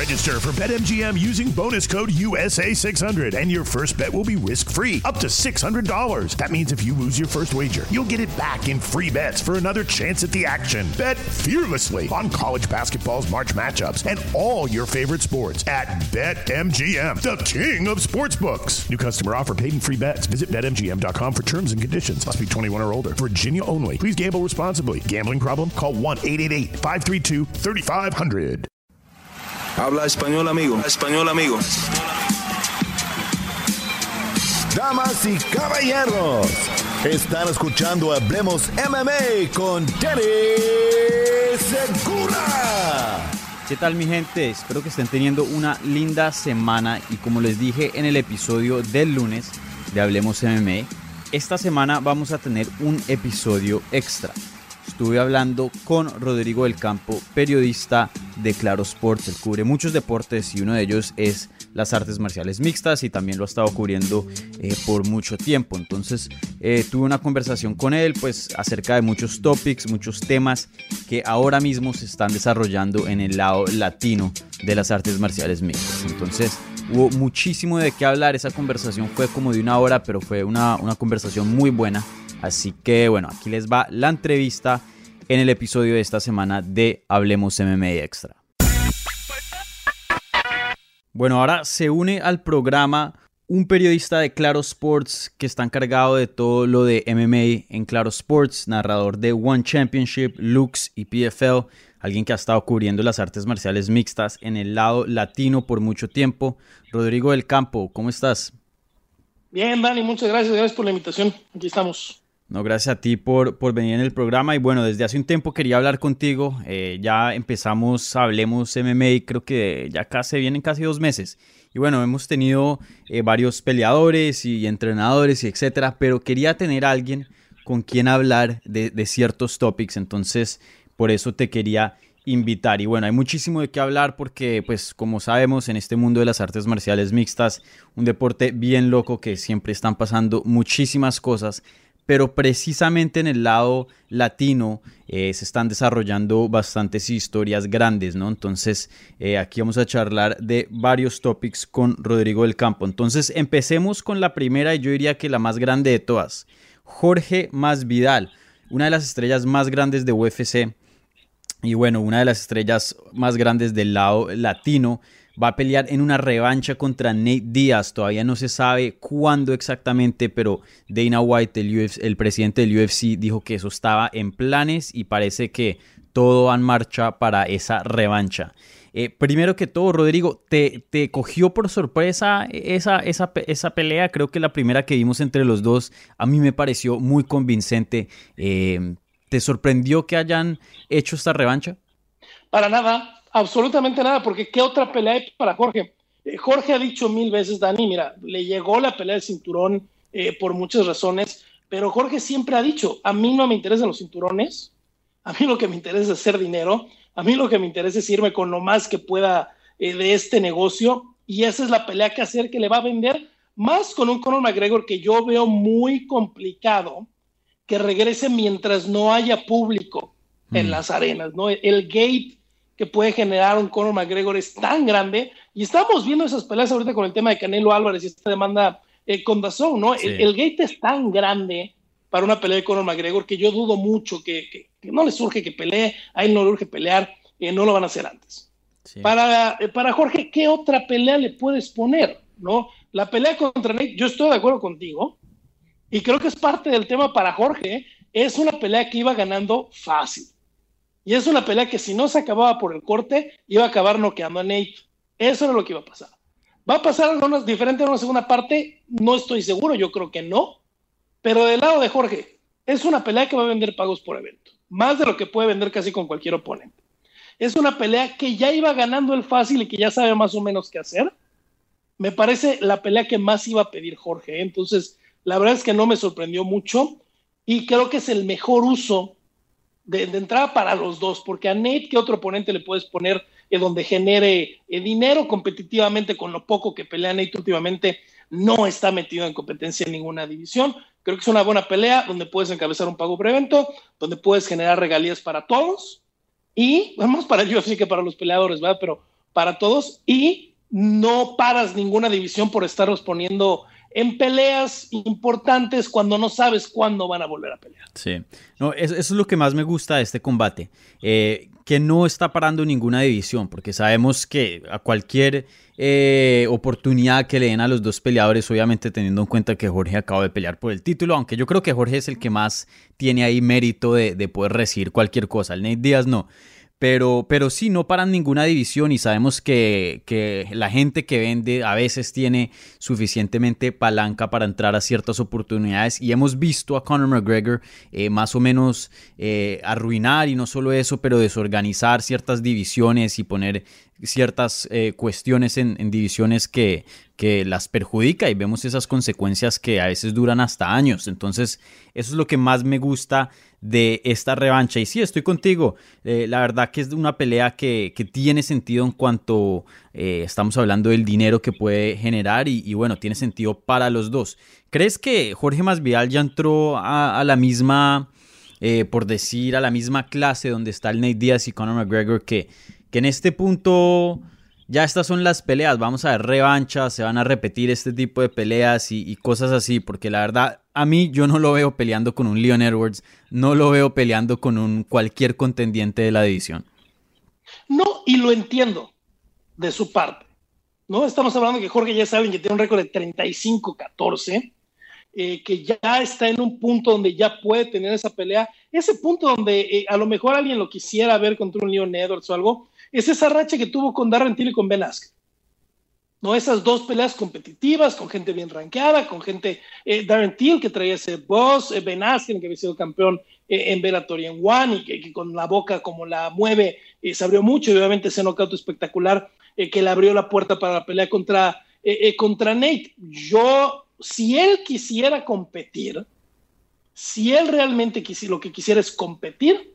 Register for BetMGM using bonus code USA600, and your first bet will be risk free up to $600. That means if you lose your first wager, you'll get it back in free bets for another chance at the action. Bet fearlessly on college basketball's March matchups and all your favorite sports at BetMGM, the king of sportsbooks. New customer offer paid in free bets. Visit BetMGM.com for terms and conditions. Must be 21 or older. Virginia only. Please gamble responsibly. Gambling problem? Call 1 888 532 3500. Habla español, amigo. Español, amigo. Damas y caballeros, están escuchando Hablemos MMA con Danny Segura. ¿Qué tal mi gente? Espero que estén teniendo una linda semana y como les dije en el episodio del lunes de Hablemos MMA, esta semana vamos a tener un episodio extra. Estuve hablando con Rodrigo del Campo, periodista de Claro Sports. Él cubre muchos deportes y uno de ellos es las artes marciales mixtas y también lo ha estado cubriendo eh, por mucho tiempo. Entonces eh, tuve una conversación con él pues acerca de muchos topics, muchos temas que ahora mismo se están desarrollando en el lado latino de las artes marciales mixtas. Entonces hubo muchísimo de qué hablar. Esa conversación fue como de una hora, pero fue una, una conversación muy buena. Así que bueno, aquí les va la entrevista en el episodio de esta semana de Hablemos MMA Extra. Bueno, ahora se une al programa un periodista de Claro Sports que está encargado de todo lo de MMA en Claro Sports, narrador de One Championship, Lux y PFL, alguien que ha estado cubriendo las artes marciales mixtas en el lado latino por mucho tiempo. Rodrigo del Campo, ¿cómo estás? Bien, Dani, muchas gracias, gracias por la invitación. Aquí estamos. No, gracias a ti por, por venir en el programa. Y bueno, desde hace un tiempo quería hablar contigo. Eh, ya empezamos, hablemos MMA, creo que ya casi vienen casi dos meses. Y bueno, hemos tenido eh, varios peleadores y entrenadores y etcétera, pero quería tener a alguien con quien hablar de, de ciertos topics. Entonces, por eso te quería invitar. Y bueno, hay muchísimo de qué hablar porque, pues, como sabemos, en este mundo de las artes marciales mixtas, un deporte bien loco que siempre están pasando muchísimas cosas pero precisamente en el lado latino eh, se están desarrollando bastantes historias grandes, ¿no? Entonces, eh, aquí vamos a charlar de varios topics con Rodrigo del Campo. Entonces, empecemos con la primera y yo diría que la más grande de todas. Jorge Masvidal, una de las estrellas más grandes de UFC y bueno, una de las estrellas más grandes del lado latino va a pelear en una revancha contra Nate Diaz. Todavía no se sabe cuándo exactamente, pero Dana White, el, presidente del UFC, dijo que eso estaba en planes y parece que todo va en marcha para esa revancha. Eh, primero que todo, Rodrigo, ¿te, ¿te, cogió por sorpresa esa, esa, esa, pelea? Creo que la primera que vimos entre los dos a mí me pareció muy convincente. Eh, ¿Te sorprendió que hayan hecho esta revancha? Para nada, absolutamente nada, porque ¿qué otra pelea hay para Jorge? Eh, Jorge ha dicho mil veces, Dani, mira, le llegó la pelea del cinturón eh, por muchas razones, pero Jorge siempre ha dicho, a mí no me interesan los cinturones, a mí lo que me interesa es hacer dinero, a mí lo que me interesa es irme con lo más que pueda eh, de este negocio, y esa es la pelea que hacer que le va a vender, más con un Conor McGregor que yo veo muy complicado que regrese mientras no haya público en mm. las arenas, ¿no? El gate que puede generar un Conor McGregor es tan grande. Y estamos viendo esas peleas ahorita con el tema de Canelo Álvarez y esta demanda eh, con Dazón, ¿no? El, gate es tan grande para una pelea de Conor McGregor que yo dudo mucho que, no le surge que pelee, a él no le urge pelear, eh, no lo van a hacer antes. Para, eh, para Jorge, ¿qué otra pelea le puedes poner? ¿no? La pelea contra Nate, yo estoy de acuerdo contigo, y creo que es parte del tema para Jorge, es una pelea que iba ganando fácil. Y es una pelea que si no se acababa por el corte, iba a acabar noqueando a Nate. Eso era lo que iba a pasar. ¿Va a pasar algo diferente en una segunda parte? No estoy seguro, yo creo que no. Pero del lado de Jorge, es una pelea que va a vender pagos por evento. Más de lo que puede vender casi con cualquier oponente. Es una pelea que ya iba ganando el fácil y que ya sabe más o menos qué hacer. Me parece la pelea que más iba a pedir Jorge. ¿eh? Entonces, la verdad es que no me sorprendió mucho y creo que es el mejor uso de, entrada para los dos, porque a Nate, ¿qué otro oponente le puedes poner donde genere eh, dinero competitivamente con lo poco que pelea Nate últimamente? No está metido en competencia en ninguna división. Creo que es una buena pelea donde puedes encabezar un pago prevento, donde puedes generar regalías para todos y, vamos, para el UFC que para los peleadores, ¿verdad? Pero para todos y no paras ninguna división por estarlos poniendo en peleas importantes cuando no sabes cuándo van a volver a pelear. Sí, no, eso, es lo que más me gusta de este combate, eh, que no está parando ninguna división, porque sabemos que a cualquier eh, oportunidad que le den a los dos peleadores, obviamente teniendo en cuenta que Jorge acaba de pelear por el título, aunque yo creo que Jorge es el que más tiene ahí mérito de, de poder recibir cualquier cosa, el Nate Díaz no. Pero, pero sí, no paran ninguna división y sabemos que, que, la gente que vende a veces tiene suficientemente palanca para entrar a ciertas oportunidades. Y hemos visto a Conor McGregor eh, más o menos eh, arruinar y no solo eso, pero desorganizar ciertas divisiones y poner ciertas eh, cuestiones en, divisiones que, que las perjudica y vemos esas consecuencias que a veces duran hasta años. Entonces, eso es lo que más me gusta de esta revancha. Y sí, estoy contigo. Eh, la verdad que es una pelea que, tiene sentido en cuanto eh, estamos hablando del dinero que puede generar y, bueno, tiene sentido para los dos. ¿Crees que Jorge Masvidal ya entró a, la misma, por decir, a la misma clase donde está el Nate Diaz y Conor McGregor que, que en este punto ya estas son las peleas, vamos a ver revanchas, se van a repetir este tipo de peleas y, cosas así, porque la verdad a mí yo no lo veo peleando con un Leon Edwards, no lo veo peleando con un cualquier contendiente de la división. No, y lo entiendo de su parte. ¿no? Estamos hablando que Jorge ya saben que tiene un récord de 35-14, eh, que ya está en un punto donde ya puede tener esa pelea, ese punto donde eh, a lo mejor alguien lo quisiera ver contra un Leon Edwards o algo, es esa racha que tuvo con Darren Till y con Ben Askren. ¿no? Esas dos peleas competitivas, con gente bien rankeada, con gente, eh, Darren Till que traía ese boss, eh, Ben Askren que había sido campeón eh, en Bellator y en One y que, con la boca como la mueve se abrió mucho y obviamente ese knockout espectacular que le abrió la puerta para la pelea contra, contra Nate. Yo, si él quisiera competir, si él realmente lo que quisiera es competir,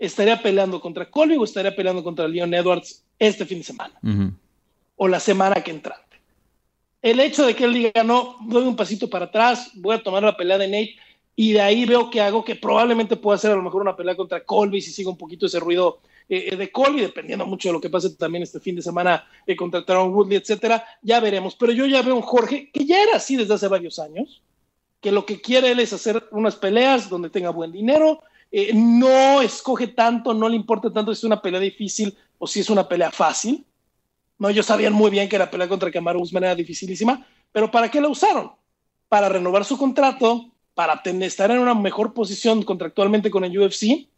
estaría peleando contra Colby o estaría peleando contra Leon Edwards este fin de semana o la semana que entra. El hecho de que él diga, no, doy un pasito para atrás, voy a tomar la pelea de Nate y de ahí veo que hago que probablemente pueda hacer a lo mejor una pelea contra Colby si sigo un poquito ese ruido eh, eh, de Colby, dependiendo mucho de lo que pase también este fin de semana eh, contra Taron Woodley, etcétera, ya veremos. Pero yo ya veo un Jorge que ya era así desde hace varios años, que lo que quiere él es hacer unas peleas donde tenga buen dinero, eh, no escoge tanto, no le importa tanto si es una pelea difícil o si es una pelea fácil. No, ellos sabían muy bien que la pelea contra Kamaru Usman era dificilísima, pero ¿para qué la usaron? Para renovar su contrato, para estar en una mejor posición contractualmente con el UFC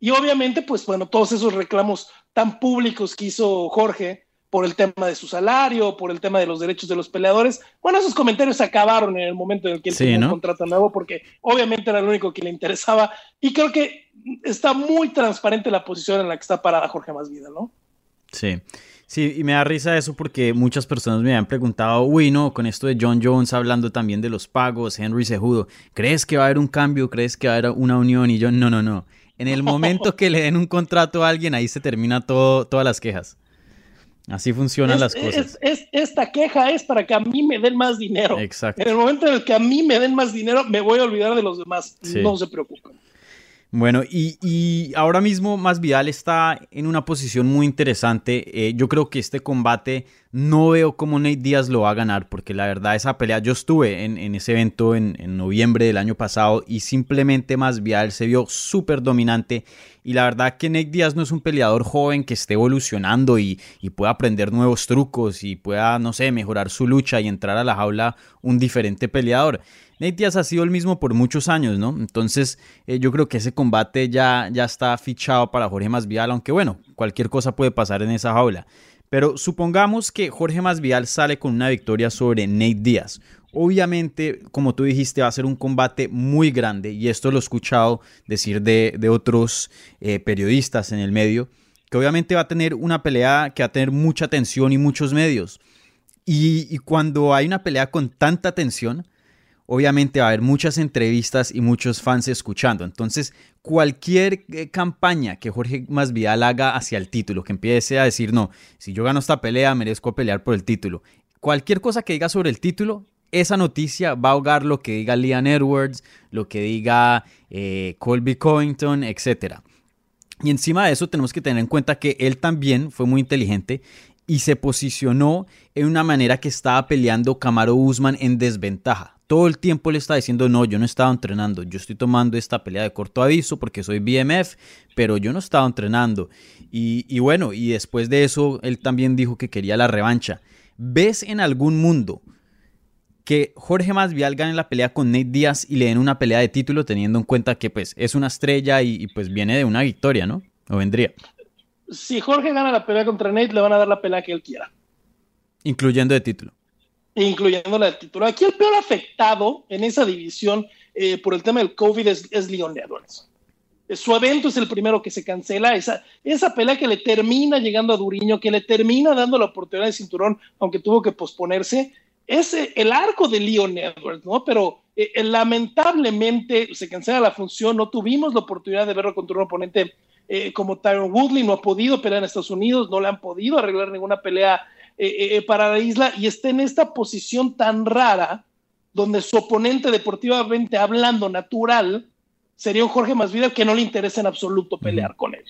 y obviamente, pues bueno, todos esos reclamos tan públicos que hizo Jorge por el tema de su salario, por el tema de los derechos de los peleadores. Bueno, esos comentarios acabaron en el momento en el que él sí, un contrato nuevo, porque obviamente era lo único que le interesaba. Y creo que está muy transparente la posición en la que está parada Jorge Masvidal, ¿no? Sí. Sí, y me da risa eso porque muchas personas me han preguntado, uy, no, con esto de John Jones hablando también de los pagos, Henry Sejudo, ¿crees que va a haber un cambio? ¿Crees que va a haber una unión? Y yo, no, no, no. En el momento que le den un contrato a alguien, ahí se termina todo, todas las quejas. Así funcionan las cosas. esta queja es para que a mí me den más dinero. Exacto. En el momento en el que a mí me den más dinero, me voy a olvidar de los demás. No se preocupen. Bueno, y, ahora mismo Masvidal está en una posición muy interesante. Eh, yo creo que este combate no veo cómo Nate Díaz lo va a ganar, porque la verdad esa pelea, yo estuve en, ese evento en, noviembre del año pasado y simplemente Masvidal se vio súper dominante. Y la verdad que Nate Díaz no es un peleador joven que esté evolucionando y, y pueda aprender nuevos trucos y pueda, no sé, mejorar su lucha y entrar a la jaula un diferente peleador. Nate Diaz ha sido el mismo por muchos años, ¿no? Entonces eh, yo creo que ese combate ya, ya está fichado para Jorge Masvidal, aunque bueno, cualquier cosa puede pasar en esa jaula. Pero supongamos que Jorge Masvidal sale con una victoria sobre Nate Diaz. Obviamente, como tú dijiste, va a ser un combate muy grande y esto lo he escuchado decir de, otros eh, periodistas en el medio, que obviamente va a tener una pelea que va a tener mucha tensión y muchos medios. y cuando hay una pelea con tanta tensión, obviamente va a haber muchas entrevistas y muchos fans escuchando. Entonces, cualquier eh, campaña que Jorge Masvidal haga hacia el título, que empiece a decir, no, si yo gano esta pelea, merezco pelear por el título. Cualquier cosa que diga sobre el título, esa noticia va a ahogar lo que diga Leon Edwards, lo que diga eh, Colby Covington, etc. Y encima de eso tenemos que tener en cuenta que él también fue muy inteligente y se posicionó en una manera que estaba peleando Camaro Usman en desventaja. Todo el tiempo le estaba diciendo, no, yo no estaba entrenando, yo estoy tomando esta pelea de corto aviso porque soy BMF, pero yo no estaba entrenando. Y, y bueno, y después de eso, él también dijo que quería la revancha. ¿Ves en algún mundo que Jorge Masvial gane la pelea con Nate Díaz y le den una pelea de título teniendo en cuenta que pues es una estrella y, pues viene de una victoria, ¿no? O vendría. Si Jorge gana la pelea contra Nate, le van a dar la pelea que él quiera. Incluyendo de título. Incluyendo la de título. Aquí el peor afectado en esa división eh, por el tema del COVID es, es Leon Edwards. Su evento es el primero que se cancela. Esa, esa pelea que le termina llegando a Duriño, que le termina dando la oportunidad de cinturón, aunque tuvo que posponerse, es el arco de Leon Edwards, ¿no? Pero eh, eh, lamentablemente se cancela la función, no tuvimos la oportunidad de verlo contra un oponente eh, como Tyron Woodley, no ha podido pelear en Estados Unidos, no le han podido arreglar ninguna pelea para la isla y está en esta posición tan rara donde su oponente deportivamente hablando natural sería un Jorge Masvidal que no le interesa en absoluto pelear con él.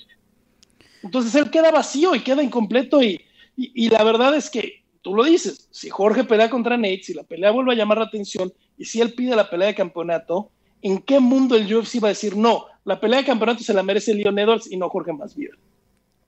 Entonces él queda vacío y queda incompleto y, y la verdad es que tú lo dices, si Jorge pelea contra Nate, si la pelea vuelve a llamar la atención y si él pide la pelea de campeonato, ¿en qué mundo el UFC va a decir no? La pelea de campeonato se la merece Leon Edwards y no Jorge Masvidal.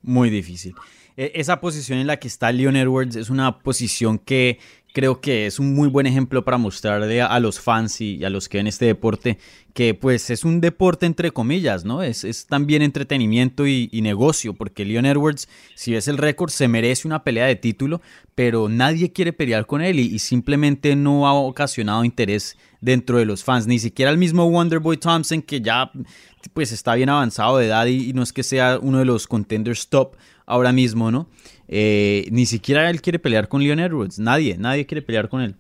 Muy difícil. E, esa posición en la que está Leon Edwards es una posición que creo que es un muy buen ejemplo para mostrarle a los fans y a los que ven este deporte que pues es un deporte entre comillas, ¿no? Es, es también entretenimiento y, negocio, porque Leon Edwards, si ves el récord, se merece una pelea de título, pero nadie quiere pelear con él y, simplemente no ha ocasionado interés dentro de los fans, ni siquiera el mismo Wonderboy Thompson, que ya pues está bien avanzado de edad y, no es que sea uno de los contenders top ahora mismo, ¿no? Eh, ni siquiera él quiere pelear con Leon Edwards, nadie, nadie quiere pelear con él.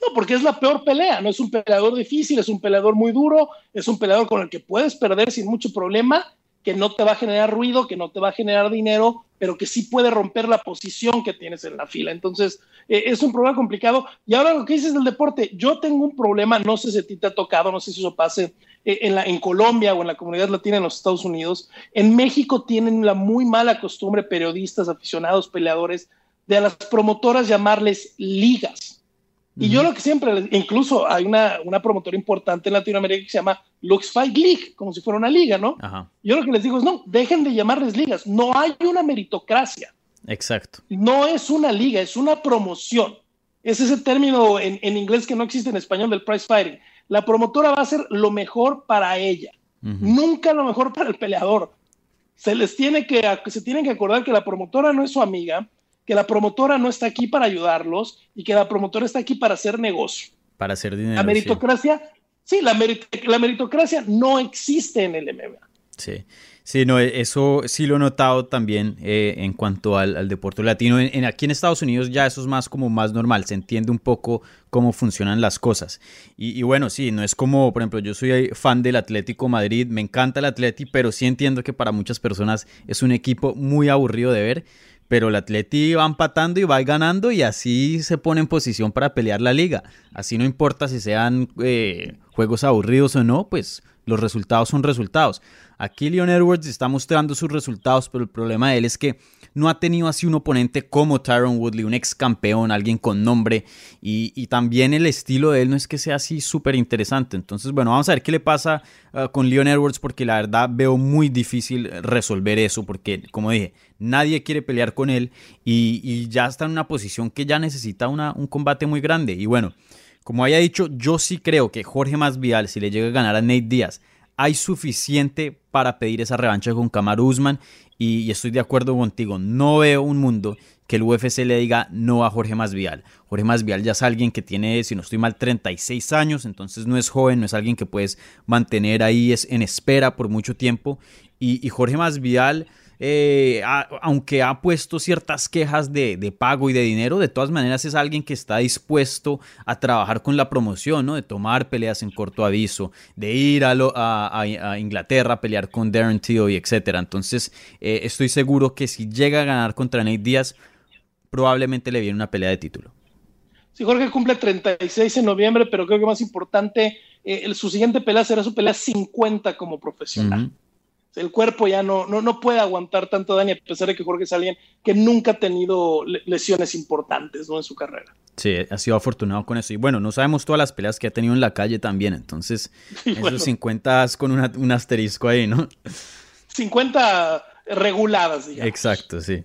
No, porque es la peor pelea, no es un peleador difícil, es un peleador muy duro, es un peleador con el que puedes perder sin mucho problema, que no te va a generar ruido, que no te va a generar dinero, pero que sí puede romper la posición que tienes en la fila. Entonces, eh, es un problema complicado. Y ahora lo que dices del deporte, yo tengo un problema, no sé si a ti te ha tocado, no sé si eso pase en, la, en Colombia o en la comunidad latina en los Estados Unidos. En México tienen la muy mala costumbre, periodistas, aficionados, peleadores, de a las promotoras llamarles ligas. Y yo lo que siempre, incluso hay una, una promotora importante en Latinoamérica que se llama Lux Fight League, como si fuera una liga, ¿no? Yo lo que les digo es, no, dejen de llamarles ligas, no hay una meritocracia. Exacto. No es una liga, es una promoción. Es ese término en, en inglés que no existe en español del prize fighting. La promotora va a hacer lo mejor para ella, nunca lo mejor para el peleador. Se les tiene que, se tienen que acordar que la promotora no es su amiga, que la promotora no está aquí para ayudarlos y que la promotora está aquí para hacer negocio. Para hacer dinero. La meritocracia, sí, la, meritocracia no existe en el MMA. Sí. Sí, no, eso sí lo he notado también eh, en cuanto al, deporte latino. En, aquí en Estados Unidos ya eso es más como más normal, se entiende un poco cómo funcionan las cosas. Y, bueno, sí, no es como, por ejemplo, yo soy fan del Atlético Madrid, me encanta el Atlético, pero sí entiendo que para muchas personas es un equipo muy aburrido de ver pero el Atleti va empatando y va ganando y así se pone en posición para pelear la liga. Así no importa si sean eh, juegos aburridos o no, pues los resultados son resultados. Aquí Leon Edwards está mostrando sus resultados, pero el problema de él es que no ha tenido así un oponente como Tyron Woodley, un ex campeón, alguien con nombre, y, también el estilo de él no es que sea así súper interesante. Entonces, bueno, vamos a ver qué le pasa uh, con Leon Edwards, porque la verdad veo muy difícil resolver eso, porque como dije, nadie quiere pelear con él y, ya está en una posición que ya necesita un combate muy grande. Y bueno, como haya dicho, yo sí creo que Jorge Masvidal, si le llega a ganar a Nate Díaz, hay suficiente para pedir esa revancha con Kamaru Usman y, estoy de acuerdo contigo, no veo un mundo que el UFC le diga no a Jorge Masvidal. Jorge Masvidal ya es alguien que tiene, si no estoy mal, 36 años, entonces no es joven, no es alguien que puedes mantener ahí en espera por mucho tiempo y, y Jorge Masvidal eh, aunque ha puesto ciertas quejas de, pago y de dinero, de todas maneras es alguien que está dispuesto a trabajar con la promoción, ¿no? De tomar peleas en corto aviso, de ir a, a, Inglaterra a pelear con Darren Till y etcétera. Entonces, eh, estoy seguro que si llega a ganar contra Nate Díaz, probablemente le viene una pelea de título. Sí, Jorge cumple 36 en noviembre, pero creo que más importante, eh, su siguiente pelea será su pelea 50 como profesional. El cuerpo ya no, no, no puede aguantar tanto daño, a pesar de que Jorge es alguien que nunca ha tenido lesiones importantes ¿no? en su carrera. Sí, ha sido afortunado con eso. Y bueno, no sabemos todas las peleas que ha tenido en la calle también. Entonces, esos 50 con un asterisco ahí, ¿no? 50 reguladas, digamos. Exacto, sí.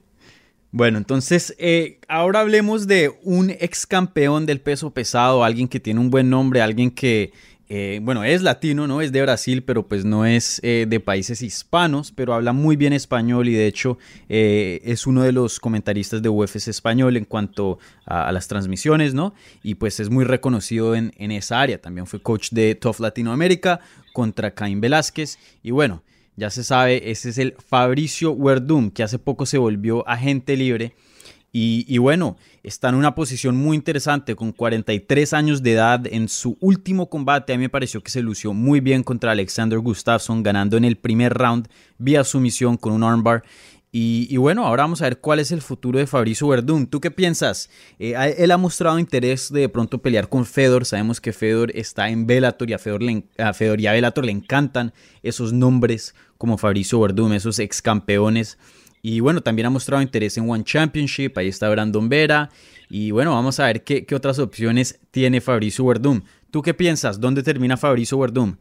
Bueno, entonces eh, ahora hablemos de un ex campeón del peso pesado, alguien que tiene un buen nombre, alguien que eh, bueno, es latino, ¿no? Es de Brasil, pero pues no es eh, de países hispanos, pero habla muy bien español y de hecho eh, es uno de los comentaristas de UFC español en cuanto a, las transmisiones, ¿no? Y pues es muy reconocido en, esa área. También fue coach de Tough Latinoamérica contra Caín Velázquez. Y bueno, ya se sabe, ese es el Fabricio Werdum, que hace poco se volvió agente libre y, bueno, está en una posición muy interesante con 43 años de edad. En su último combate a mí me pareció que se lució muy bien contra Alexander Gustafsson, ganando en el primer round vía sumisión con un armbar. Y, y, bueno, ahora vamos a ver cuál es el futuro de Fabricio Verdún. ¿Tú qué piensas? Eh, él ha mostrado interés de, de pronto pelear con Fedor. Sabemos que Fedor está en Bellator y a Fedor, a Fedor y a Bellator le encantan esos nombres como Fabricio Verdún, esos ex campeones. Y bueno, también ha mostrado interés en One Championship, ahí está Brandon Vera. Y bueno, vamos a ver qué, otras opciones tiene Fabricio Verdum. ¿Tú qué piensas? ¿Dónde termina Fabricio Verdum?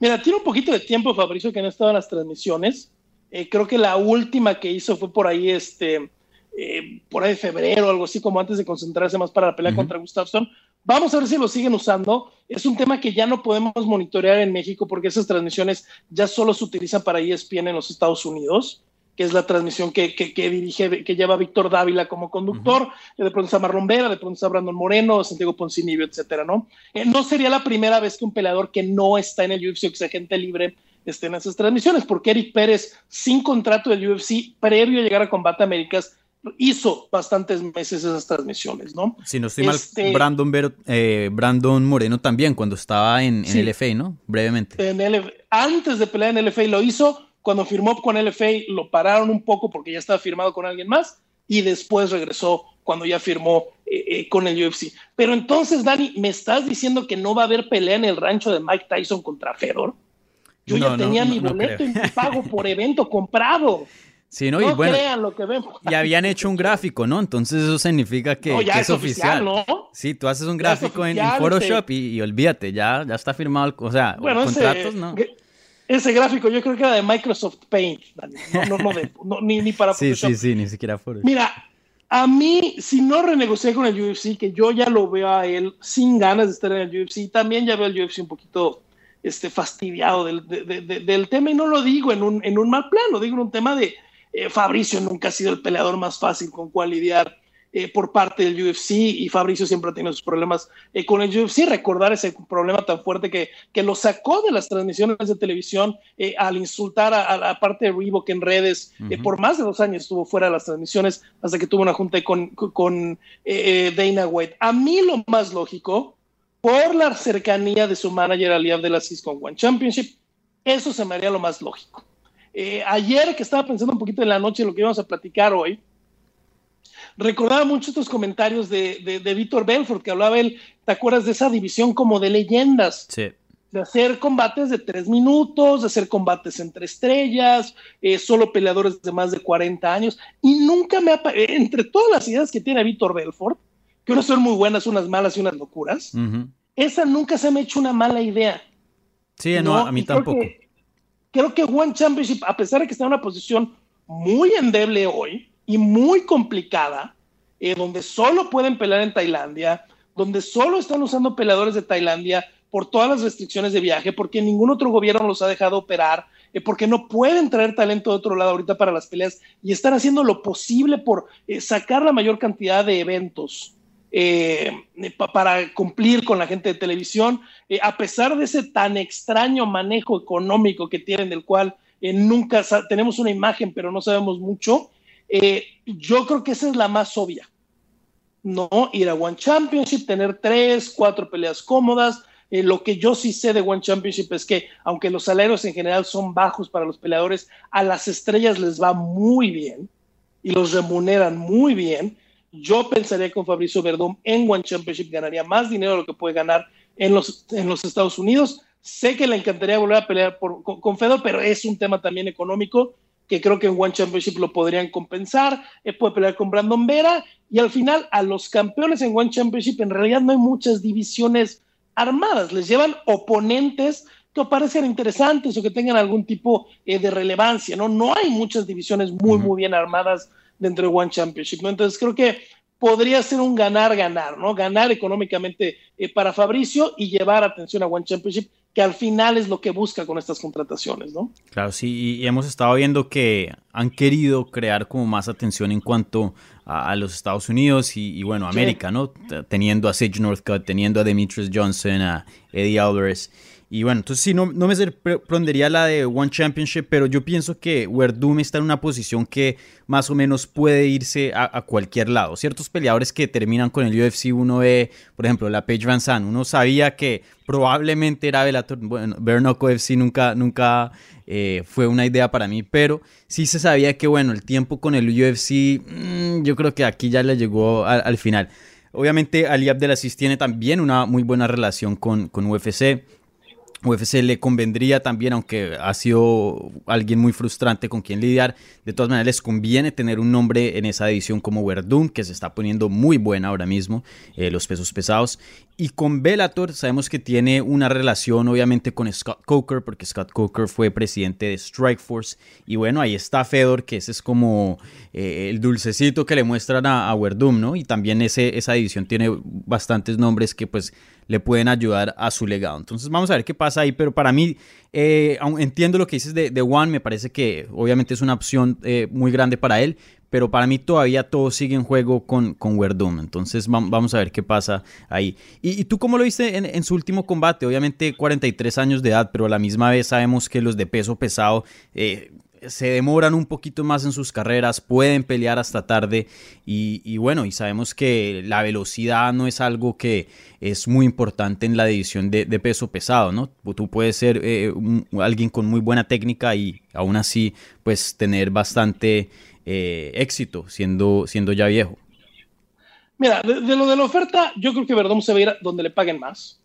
Mira, tiene un poquito de tiempo Fabricio que no estado en las transmisiones. Eh, creo que la última que hizo fue por ahí, este, eh, por ahí de febrero, algo así, como antes de concentrarse más para la pelea contra Gustafsson. Vamos a ver si lo siguen usando. Es un tema que ya no podemos monitorear en México porque esas transmisiones ya solo se utilizan para ESPN en los Estados Unidos que es la transmisión que, dirige, que lleva Víctor Dávila como conductor, de pronto está Marlon Vera, de pronto está Brandon Moreno, Santiago Poncinibio, etcétera, ¿no? Eh, no sería la primera vez que un peleador que no está en el UFC o que sea gente libre esté en esas transmisiones, porque Eric Pérez, sin contrato del UFC, previo a llegar a Combate Américas, hizo bastantes meses esas transmisiones, ¿no? Si no estoy mal, este Brandon, eh, Brandon Moreno también, cuando estaba en, en LFA, ¿no? Brevemente. antes de pelear en LFA lo hizo, cuando firmó con LFA lo pararon un poco porque ya estaba firmado con alguien más y después regresó cuando ya firmó eh, eh, con el UFC. Pero entonces, Dani, ¿me estás diciendo que no va a haber pelea en el rancho de Mike Tyson contra Fedor? Yo ya tenía mi boleto y mi pago por evento comprado. Sí, ¿no? y bueno, lo que vemos. Y habían hecho un gráfico, ¿no? Entonces eso significa que, es, oficial. ¿no? Sí, tú haces un gráfico en, Photoshop y, olvídate, ya, ya está firmado, o sea, bueno, contratos, ¿no? Ese gráfico yo creo que era de Microsoft Paint, no, no, no, ni, ni, para Sí, sí, sí, ni siquiera Photoshop. Mira, a mí, si no renegocié con el UFC, que yo ya lo veo a él sin ganas de estar en el UFC, también ya veo el UFC un poquito este, fastidiado del, del tema, y no lo digo en un, en un mal plan, lo digo en un tema de eh, Fabricio nunca ha sido el peleador más fácil con cual lidiar eh, por parte del UFC y Fabricio siempre ha tenido sus problemas eh, con el UFC. Recordar ese problema tan fuerte que, que lo sacó de las transmisiones de televisión eh, al insultar a, la parte de Reebok en redes. por más de dos años estuvo fuera de las transmisiones hasta que tuvo una junta con, con Dana White. A mí lo más lógico, por la cercanía de su manager Ali Abdelaziz con One Championship, eso se me haría lo más lógico. ayer que estaba pensando un poquito en la noche lo que íbamos a platicar hoy, recordaba mucho estos comentarios de, de, Víctor Belfort, que hablaba él, ¿te acuerdas de esa división como de leyendas? Sí. De hacer combates de tres minutos, de hacer combates entre estrellas, eh, solo peleadores de más de 40 años. Y nunca me ha. Entre todas las ideas que tiene Víctor Belfort, que unas son muy buenas, unas malas y unas locuras, esa nunca se me ha hecho una mala idea. Sí, no, a mí tampoco. creo que One Championship, a pesar de que está en una posición muy endeble hoy, y muy complicada, eh, donde solo pueden pelear en Tailandia, donde solo están usando peleadores de Tailandia por todas las restricciones de viaje, porque ningún otro gobierno los ha dejado operar, eh, porque no pueden traer talento de otro lado ahorita para las peleas y están haciendo lo posible por eh, sacar la mayor cantidad de eventos para cumplir con la gente de televisión, a pesar de ese tan extraño manejo económico que tienen, del cual nunca tenemos una imagen, pero no sabemos mucho. Eh, yo creo que esa es la más obvia. No ir a One Championship, tener tres, cuatro peleas cómodas. Eh, lo que yo sí sé de One Championship es que, aunque los salarios en general son bajos para los peleadores, a las estrellas les va muy bien y los remuneran muy bien. Yo pensaría que con Fabricio Verdón en One Championship ganaría más dinero de lo que puede ganar en los, en los Estados Unidos. Sé que le encantaría volver a pelear por, con, Fedor, pero es un tema también económico que creo que en One Championship lo podrían compensar. Él puede pelear con Brandon Vera y al final a los campeones en One Championship en realidad no hay muchas divisiones armadas, les llevan oponentes que parecen interesantes o que tengan algún tipo eh, de relevancia, ¿no? No hay muchas divisiones muy, muy bien armadas dentro de One Championship, ¿no? Entonces creo que podría ser un ganar-ganar, ¿no? Ganar económicamente eh, para Fabricio y llevar atención a One Championship, que al final es lo que busca con estas contrataciones, ¿no? Claro, sí, y hemos estado viendo que han querido crear como más atención en cuanto a, los Estados Unidos y, bueno, América, ¿no? Teniendo a Sage Northcutt, teniendo a Demetrius Johnson, a Eddie Alvarez. Y bueno, entonces sí, no, no me sorprendería la de One Championship, pero yo pienso que Werdum está en una posición que más o menos puede irse a, cualquier lado. Ciertos peleadores que terminan con el UFC, uno ve, por ejemplo, la Page Van Zandt, uno sabía que probablemente era Bellator, bueno, Bernoco FC nunca, nunca eh, fue una idea para mí, pero sí se sabía que, bueno, el tiempo con el UFC, mm, yo creo que aquí ya le llegó al final. Obviamente Ali Abdelaziz tiene también una muy buena relación con, con UFC UFC le convendría también, aunque ha sido alguien muy frustrante con quien lidiar, de todas maneras les conviene tener un nombre en esa división como Verdun, que se está poniendo muy buena ahora mismo, eh, los pesos pesados. Y con Bellator sabemos que tiene una relación obviamente con Scott Coker, porque Scott Coker fue presidente de Strikeforce. Y bueno, ahí está Fedor, que ese es como eh, el dulcecito que le muestran a, a ¿no? Y también ese, esa división tiene bastantes nombres que pues le pueden ayudar a su legado. Entonces vamos a ver qué pasa ahí, pero para mí, eh, entiendo lo que dices de, de Juan, me parece que obviamente es una opción eh, muy grande para él, pero para mí todavía todo sigue en juego con, con Werdum. Entonces vamos a ver qué pasa ahí. ¿Y, tú cómo lo viste en, su último combate? Obviamente 43 años de edad, pero a la misma vez sabemos que los de peso pesado eh, se demoran un poquito más en sus carreras, pueden pelear hasta tarde y, bueno, y sabemos que la velocidad no es algo que es muy importante en la división de, peso pesado, ¿no? Tú puedes ser eh, alguien con muy buena técnica y aún así pues tener bastante eh, éxito siendo, siendo ya viejo. Mira, de, lo de la oferta, yo creo que Verdón se va a ir donde le paguen más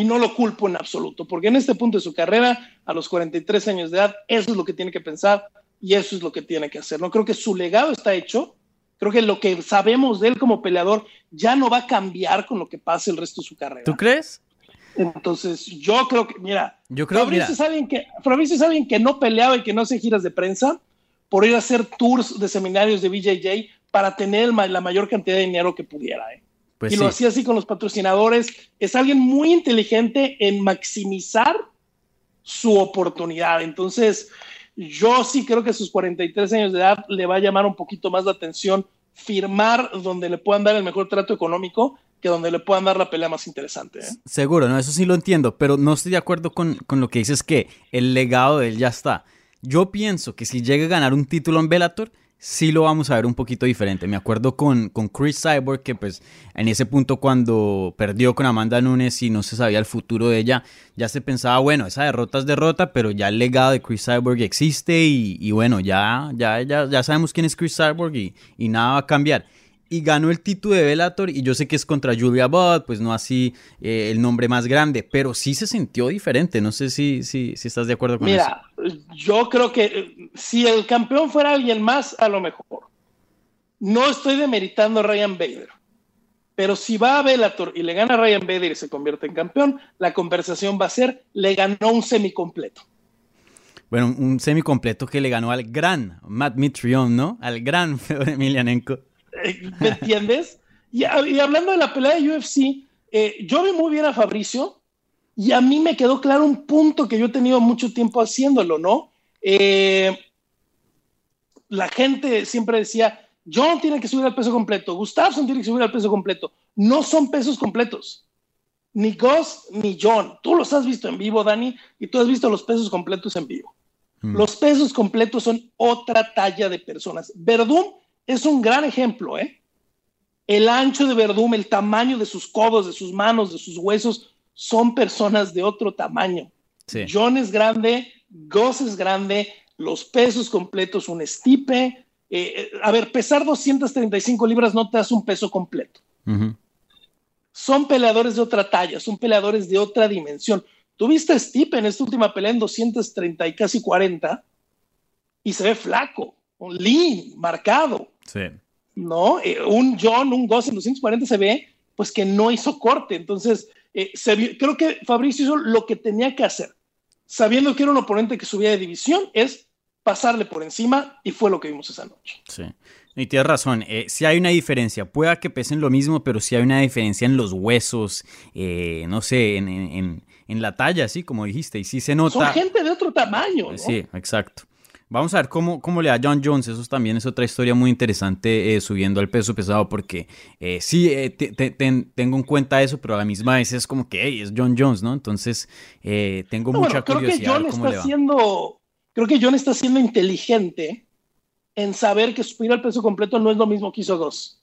y no lo culpo en absoluto, porque en este punto de su carrera, a los 43 años de edad, eso es lo que tiene que pensar y eso es lo que tiene que hacer. No creo que su legado está hecho. Creo que lo que sabemos de él como peleador ya no va a cambiar con lo que pase el resto de su carrera. ¿Tú crees? Entonces, yo creo que, mira, yo creo, Fabricio, Es alguien que, Fabricio es alguien que no peleaba y que no hace giras de prensa por ir a hacer tours de seminarios de BJJ para tener la mayor cantidad de dinero que pudiera. ¿eh? Pues y lo hacía así con los patrocinadores. Es alguien muy inteligente en maximizar su oportunidad. Entonces, yo sí creo que a sus 43 años de edad le va a llamar un poquito más la atención firmar donde le puedan dar el mejor trato económico que donde le puedan dar la pelea más interesante. ¿eh? Seguro, no, eso sí lo entiendo, pero no estoy de acuerdo con, con, lo que dices que el legado de él ya está. Yo pienso que si llega a ganar un título en Bellator, sí lo vamos a ver un poquito diferente. Me acuerdo con, con Chris Cyborg, que pues en ese punto cuando perdió con Amanda Nunes y no se sabía el futuro de ella, ya se pensaba, bueno, esa derrota es derrota, pero ya el legado de Chris Cyborg existe y, bueno, ya, ya, ya, ya sabemos quién es Chris Cyborg y, y nada va a cambiar y ganó el título de Bellator y yo sé que es contra Julia Budd, pues no así eh, el nombre más grande, pero sí se sintió diferente, no sé si, si, si estás de acuerdo con eso. Mira, yo creo que eh, si el campeón fuera alguien más, a lo mejor. No estoy demeritando a Ryan Bader, pero si va a Bellator y le gana a Ryan Bader y se convierte en campeón, la conversación va a ser, le ganó un semicompleto. Bueno, un semicompleto que le ganó al gran Matt Mitrion, ¿no? Al gran Fedor Emelianenko. ¿Me entiendes? Y, hablando de la pelea de UFC, eh, yo vi muy bien a Fabricio y a mí me quedó claro un punto que yo he tenido mucho tiempo haciéndolo, ¿no? Eh, la gente siempre decía, John tiene que subir al peso completo, Gustafsson tiene que subir al peso completo. No son pesos completos. Ni Gus ni John. Tú los has visto en vivo, Dani, y tú has visto los pesos completos en vivo. Hmm. Los pesos completos son otra talla de personas. Verdún es un gran ejemplo, ¿eh? El ancho de Verdum, el tamaño de sus codos, de sus manos, de sus huesos, son personas de otro tamaño. John es grande, Goss es grande, los pesos completos, un estipe. Eh, eh, a ver, pesar 235 libras no te hace un peso completo. Son peleadores de otra talla, son peleadores de otra dimensión. Tuviste a Stipe en esta última pelea en 230 y casi 40 y se ve flaco, un lean, marcado. Sí. ¿No? Eh, un John, un Goss en 240 se ve pues que no hizo corte. Entonces, eh, creo que Fabricio hizo lo que tenía que hacer. Sabiendo que era un oponente que subía de división, es pasarle por encima y fue lo que vimos esa noche. Sí. Y tienes razón, eh, si hay una diferencia, pueda que pesen lo mismo, pero si hay una diferencia en los huesos, eh, no sé, en, en, en, la talla, sí, como dijiste, y sí se nota. Son gente de otro tamaño. ¿no? Sí, exacto. Vamos a ver cómo, cómo le da John Jones. Eso también es otra historia muy interesante eh, subiendo al peso pesado porque eh, sí, eh, tengo en cuenta eso, pero a la misma vez es como que es John Jones, ¿no? Entonces tengo mucha creo curiosidad. Que John cómo está le va. Siendo, creo que John está siendo inteligente en saber que subir al peso completo no es lo mismo que hizo dos.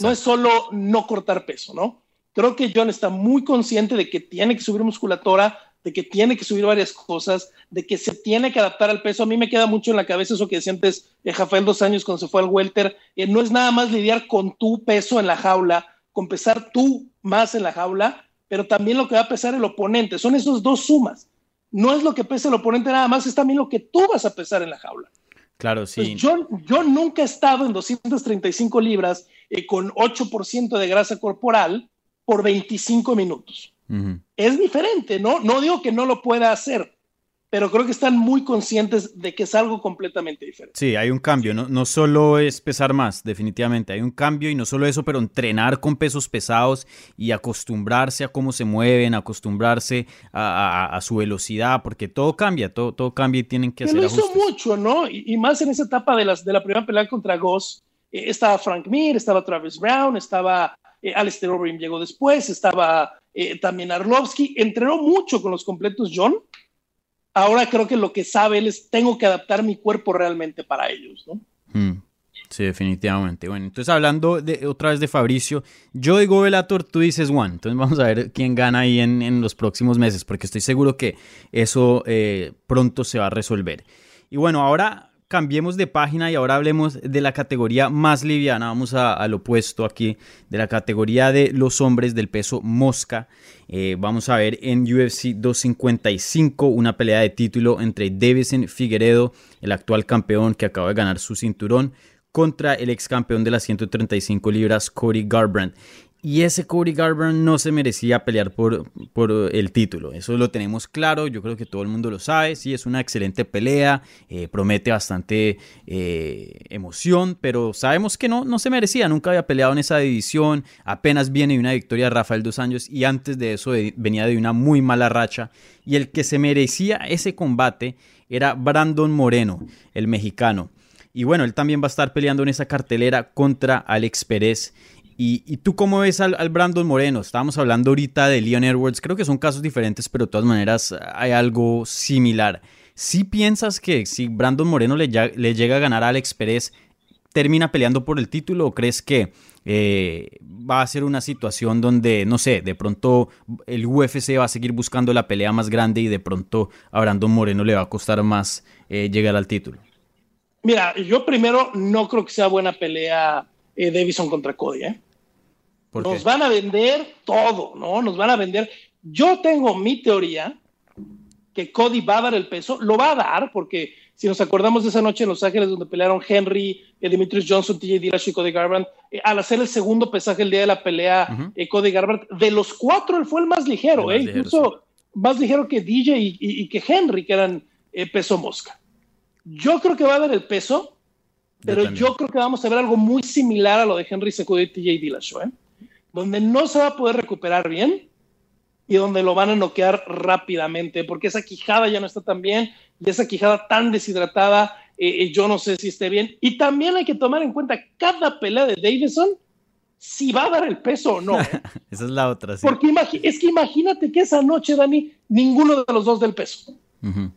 No es solo no cortar peso, ¿no? Creo que John está muy consciente de que tiene que subir musculatura, de que tiene que subir varias cosas, de que se tiene que adaptar al peso. A mí me queda mucho en la cabeza eso que decía antes eh, Rafael dos años cuando se fue al welter. Eh, no es nada más lidiar con tu peso en la jaula, con pesar tú más en la jaula, pero también lo que va a pesar el oponente. Son esos dos sumas. No es lo que pesa el oponente nada más, es también lo que tú vas a pesar en la jaula. Claro, sí. Pues yo, yo nunca he estado en 235 libras eh, con 8% de grasa corporal por 25 minutos. Uh -huh. Es diferente, ¿no? No digo que no lo pueda hacer, pero creo que están muy conscientes de que es algo completamente diferente. Sí, hay un cambio, no, no solo es pesar más, definitivamente, hay un cambio y no solo eso, pero entrenar con pesos pesados y acostumbrarse a cómo se mueven, acostumbrarse a, a, a su velocidad, porque todo cambia, todo, todo cambia y tienen que, que hacer lo ajustes. hizo mucho, ¿no? Y, y, más en esa etapa de, las, de la primera pelea contra Goss, eh, estaba Frank Mir, estaba Travis Brown, estaba eh, Alistair Overeem llegó después, estaba eh, también Arlovsky, entrenó mucho con los completos John, ahora creo que lo que sabe él es tengo que adaptar mi cuerpo realmente para ellos, ¿no? Mm, sí, definitivamente. Bueno, entonces hablando de, otra vez de Fabricio, yo digo Velator, tú dices Juan. Entonces vamos a ver quién gana ahí en, en los próximos meses, porque estoy seguro que eso eh, pronto se va a resolver. Y bueno, ahora cambiemos de página y ahora hablemos de la categoría más liviana. Vamos a, al opuesto aquí, de la categoría de los hombres del peso mosca. Eh, vamos a ver en UFC 255 una pelea de título entre Davison Figueredo, el actual campeón que acaba de ganar su cinturón, contra el ex campeón de las 135 libras, Cody Garbrandt. Y ese Cody Garbrandt no se merecía pelear por, por, el título. Eso lo tenemos claro. Yo creo que todo el mundo lo sabe. Sí, es una excelente pelea. Eh, promete bastante eh, emoción. Pero sabemos que no, no se merecía. Nunca había peleado en esa división. Apenas viene de una victoria de Rafael dos años. Y antes de eso venía de una muy mala racha. Y el que se merecía ese combate era Brandon Moreno, el mexicano. Y bueno, él también va a estar peleando en esa cartelera contra Alex Pérez. ¿Y, ¿Y, tú cómo ves al, Brandon Moreno? Estábamos hablando ahorita de Leon Edwards, creo que son casos diferentes, pero de todas maneras hay algo similar. ¿Sí piensas que si Brandon Moreno le, le llega a ganar a Alex Pérez, termina peleando por el título o crees que eh, va a ser una situación donde, no sé, de pronto el UFC va a seguir buscando la pelea más grande y de pronto a Brandon Moreno le va a costar más eh, llegar al título? Mira, yo primero no creo que sea buena pelea eh, Davison contra Cody, ¿eh? Nos van a vender todo, ¿no? Nos van a vender. Yo tengo mi teoría que Cody va a dar el peso, lo va a dar, porque si nos acordamos de esa noche en Los Ángeles donde pelearon Henry, eh, Demetrius Johnson, TJ Dillashaw y Cody Garbrandt, eh, al hacer el segundo pesaje el día de la pelea, uh -huh. eh, Cody Garbrandt, de los cuatro él fue el más ligero, el más ligero incluso sí. más ligero que DJ y, y, y que Henry, que eran eh, peso mosca. Yo creo que va a dar el peso, pero yo, yo, creo que vamos a ver algo muy similar a lo de Henry Secudo y TJ Dillashaw, ¿eh? Donde no se va a poder recuperar bien y donde lo van a noquear rápidamente, porque esa quijada ya no está tan bien y esa quijada tan deshidratada, eh, yo no sé si esté bien. Y también hay que tomar en cuenta cada pelea de Davison, si va a dar el peso o no. ¿eh? esa es la otra, sí. Porque es que imagínate que esa noche, Dani, ninguno de los dos del peso. Uh -huh.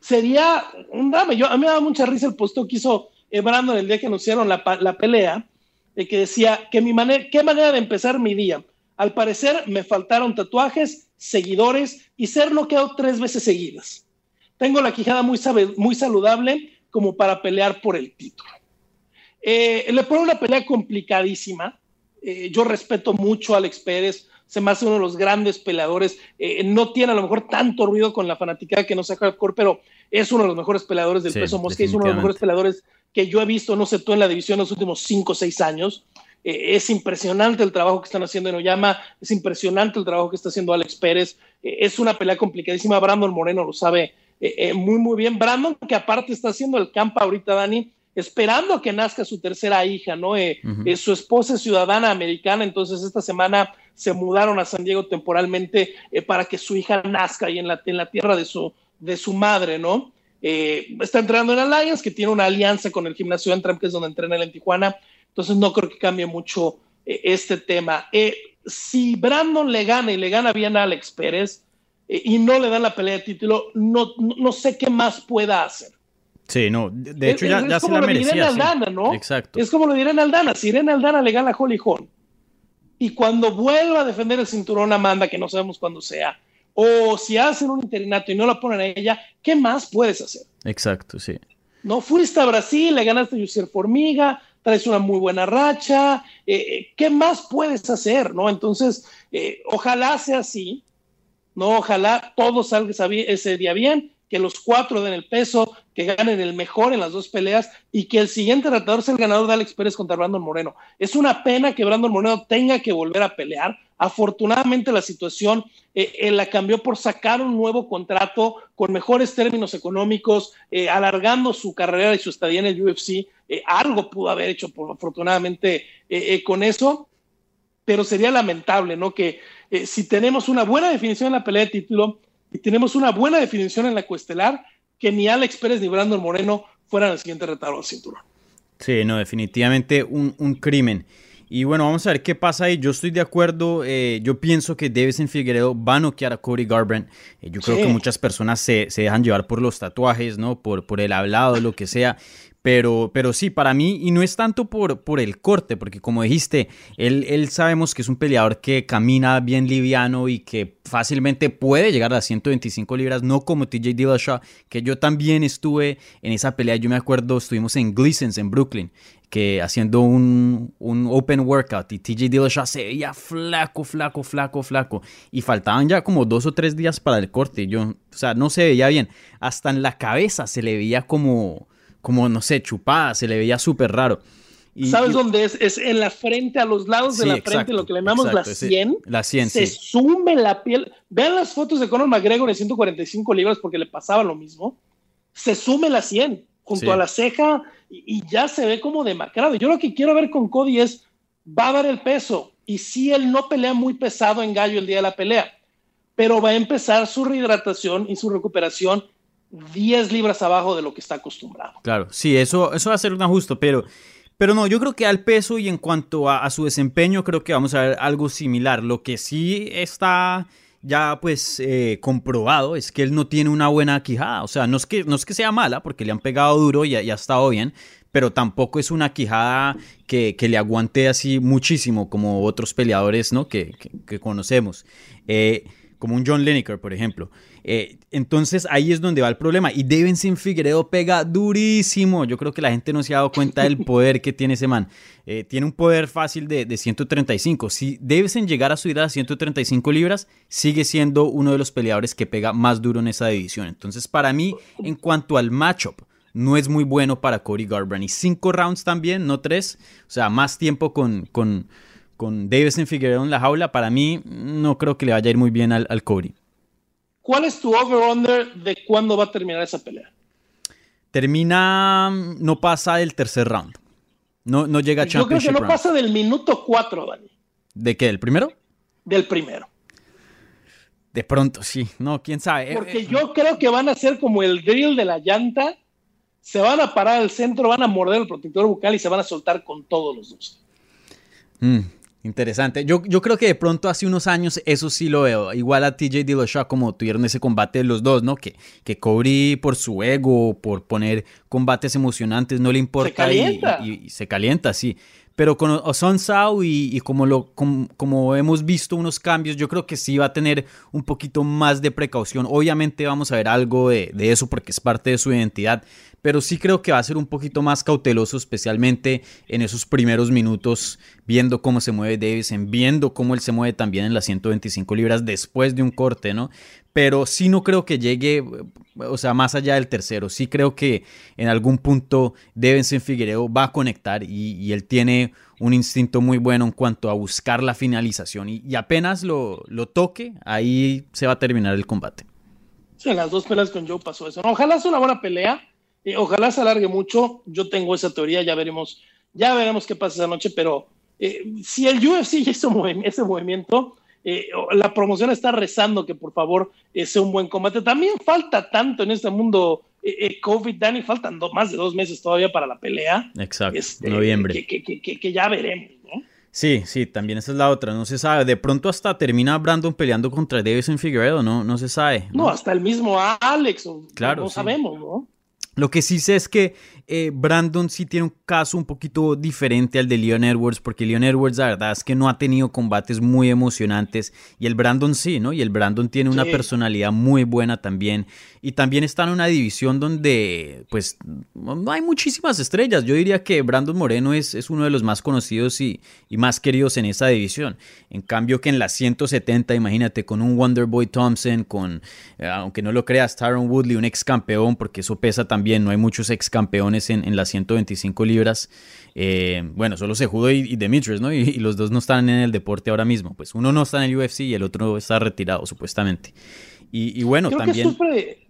Sería un drama. Yo, a mí me da mucha risa el posteo que hizo Brandon el día que anunciaron la, la pelea, de que decía que mi manera, qué manera de empezar mi día. Al parecer me faltaron tatuajes, seguidores y ser noqueado tres veces seguidas. Tengo la quijada muy, muy saludable como para pelear por el título. Eh, le pone una pelea complicadísima. Eh, yo respeto mucho a Alex Pérez, se me hace uno de los grandes peleadores. Eh, no tiene a lo mejor tanto ruido con la fanática que no sea hardcore, pero es uno de los mejores peleadores del peso mosca, es uno de los mejores peleadores que yo he visto, no sé tú, en la división los últimos 5 o 6 años. Eh, es impresionante el trabajo que están haciendo en Oyama, es impresionante el trabajo que está haciendo Alex Pérez. Eh, es una pelea complicadísima. Brandon Moreno lo sabe muy, muy bien. Brandon, que aparte está haciendo el campo ahorita, Dani, esperando a que nazca su tercera hija, ¿no? su esposa es ciudadana americana, entonces esta semana se mudaron a San Diego temporalmente para que su hija nazca ahí en la, en la tierra de su, de su madre, ¿no? Eh, está entrenando en Alliance, que tiene una alianza con el gimnasio Entram, que es donde entrena él en Tijuana. Entonces no creo que cambie mucho eh, este tema. Eh, si Brandon le gana y le gana bien a Alex Pérez y no le dan la pelea de título, no, no, sé qué más pueda hacer. Sí, no, de hecho ya, ya se la merecía. Aldana, ¿no? Exacto. Es como lo diré en Aldana. Si Irene Aldana le gana a Holly Holm y cuando vuelva a defender el cinturón Amanda, que no sabemos cuándo sea, o si hacen un interinato y no la ponen a ella, ¿qué más puedes hacer? Exacto, sí. No fuiste a Brasil, le ganaste a Yusier Formiga, traes una muy buena racha, eh, eh, ¿qué más puedes hacer? ¿no? Entonces, eh, ojalá sea así, ¿no? Ojalá todo salga ese día bien, que los cuatro den el peso, que ganen el mejor en las dos peleas y que el siguiente retador sea el ganador de Alex Pérez contra Brandon Moreno. Es una pena que Brandon Moreno tenga que volver a pelear. Afortunadamente la situación eh, la cambió por sacar un nuevo contrato con mejores términos económicos, eh, alargando su carrera y su estadía en el UFC. Eh, algo pudo haber hecho, por, afortunadamente, con eso, pero sería lamentable, ¿no? Que si tenemos una buena definición en la pelea de título y tenemos una buena definición en la cuestelar, que ni Alex Pérez ni Brandon Moreno fueran el siguiente retador al cinturón. Sí, no, definitivamente un, un crimen. Y bueno, vamos a ver qué pasa ahí. Yo estoy de acuerdo. Eh, yo pienso que en Figueredo va a noquear a Cody Garbrandt. Eh, yo creo que muchas personas se, se, dejan llevar por los tatuajes, ¿no? Por, por el hablado, lo que sea. Pero, pero sí, para mí, y no es tanto por, por el corte, porque como dijiste, él, él sabemos que es un peleador que camina bien liviano y que fácilmente puede llegar a las 125 libras, no como TJ Dillashaw, que yo también estuve en esa pelea, yo me acuerdo, estuvimos en Gleason's en Brooklyn, que haciendo un, un open workout y TJ Dillashaw se veía flaco, flaco, flaco, flaco, y faltaban ya como dos o tres días para el corte, yo, o sea, no se veía bien, hasta en la cabeza se le veía como como, no sé, chupada, se le veía súper raro. ¿Sabes dónde es? Es en la frente, a los lados de la frente, lo que le llamamos la 100. La 100, Se sume la piel. Vean las fotos de Conor McGregor de 145 libras porque le pasaba lo mismo. Se sume la 100 junto a la ceja y, ya se ve como demacrado. Yo lo que quiero ver con Cody es, va a dar el peso. Y si él no pelea muy pesado en gallo el día de la pelea, pero va a empezar su rehidratación y su recuperación 10 libras abajo de lo que está acostumbrado. Claro, sí, eso, eso va a ser un ajuste, pero, pero no, yo creo que al peso y en cuanto a, su desempeño, creo que vamos a ver algo similar. Lo que sí está ya pues eh, comprobado es que él no tiene una buena quijada. O sea, no es que, no es que sea mala, porque le han pegado duro y, ha estado bien, pero tampoco es una quijada que, le aguante así muchísimo como otros peleadores ¿no? que, que, conocemos. Eh, como un John Lineker, por ejemplo. Eh, entonces ahí es donde va el problema. Y Davidson Figueredo pega durísimo. Yo creo que la gente no se ha dado cuenta del poder que tiene ese man. Eh, tiene un poder fácil de, de 135. Si Davidson llegara a subir a 135 libras, sigue siendo uno de los peleadores que pega más duro en esa división. Entonces, para mí, en cuanto al matchup, no es muy bueno para Cody Garbrandt. Y cinco rounds también, no tres. O sea, más tiempo con, con, con Davison Figueredo en la jaula, para mí no creo que le vaya a ir muy bien al, al Cody. ¿Cuál es tu over-under de cuándo va a terminar esa pelea? Termina, no pasa el tercer round. No, no llega a Yo creo que no pasa del minuto 4, Dani. ¿De qué? ¿Del primero? Del primero. De pronto, sí. No, quién sabe. Porque yo creo que van a ser como el drill de la llanta. Se van a parar al centro, van a morder el protector bucal y se van a soltar con todos los dos. Mm, Interesante. Yo, yo creo que de pronto hace unos años eso sí lo veo. Igual a TJ Dillashaw como tuvieron ese combate de los dos, ¿no? Que, que Cody por su ego, por poner combates emocionantes, no le importa y, se calienta, sí. Pero con Oson Sao y, como, lo, como, hemos visto unos cambios, yo creo que sí va a tener un poquito más de precaución. Obviamente vamos a ver algo de, de eso porque es parte de su identidad, pero sí creo que va a ser un poquito más cauteloso, especialmente en esos primeros minutos, viendo cómo se mueve Davison, viendo cómo él se mueve también en las 125 libras después de un corte, ¿no? Pero sí no creo que llegue, o sea, más allá del tercero. Sí creo que en algún punto Davison Figueiredo va a conectar y, él tiene un instinto muy bueno en cuanto a buscar la finalización y, apenas lo, lo toque, ahí se va a terminar el combate. En las dos peleas con Joe pasó eso. Ojalá sea una buena pelea eh, ojalá se alargue mucho. Yo tengo esa teoría, ya veremos, ya veremos qué pasa esa noche, pero eh, si el UFC hizo ese movimiento, eh, la promoción está rezando que por favor sea un buen combate. También falta tanto en este mundo COVID, Dani, faltan más de dos meses todavía para la pelea. Exacto, este, noviembre. Que, ya veremos, ¿no? Sí, sí, también esa es la otra, no se sabe. De pronto hasta termina Brandon peleando contra Davison Figueredo, ¿no? No se sabe. No, hasta el mismo Alex, claro, no sabemos, ¿no? Lo que sí sé es que eh, Brandon sí tiene un caso un poquito diferente al de Leon Edwards, porque Leon Edwards la verdad es que no ha tenido combates muy emocionantes y el Brandon sí, ¿no? Y el Brandon tiene una personalidad muy buena también y también está en una división donde pues no hay muchísimas estrellas. Yo diría que Brandon Moreno es, es uno de los más conocidos y, y, más queridos en esa división. En cambio que en las 170, imagínate, con un Wonderboy Thompson, con, eh, aunque no lo creas, Tyron Woodley, un ex campeón, porque eso pesa también, no hay muchos ex campeones en, las 125 libras. Eh, bueno, solo Sejudo y, y Demetrius, ¿no? Y, los dos no están en el deporte ahora mismo. Pues uno no está en el UFC y el otro está retirado, supuestamente. Y, bueno, también. sufre,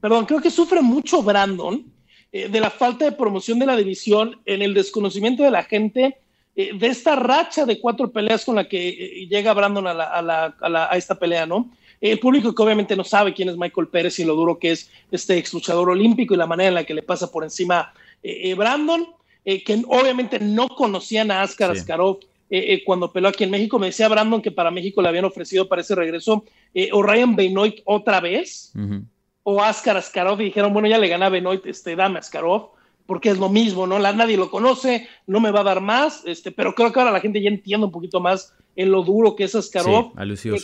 Perdón, creo que sufre mucho Brandon eh, de la falta de promoción de la división, en el desconocimiento de la gente. Eh, de esta racha de cuatro peleas con la que llega Brandon a, a, esta pelea, ¿no? El público que obviamente no sabe quién es Michael Pérez y lo duro que es este ex luchador olímpico y la manera en la que le pasa por encima eh, eh, Brandon, eh, que obviamente no conocían a Askar Askarov cuando peló aquí en México. Me decía Brandon que para México le habían ofrecido para ese regreso o Ryan Benoit otra vez o Askar Askarov y dijeron, bueno, ya le gana Benoit, este, dame Askarov porque es lo mismo, ¿no? La, nadie lo conoce, no me va a dar más, este, pero creo que ahora la gente ya entiende un poquito más en lo duro que es Askarov,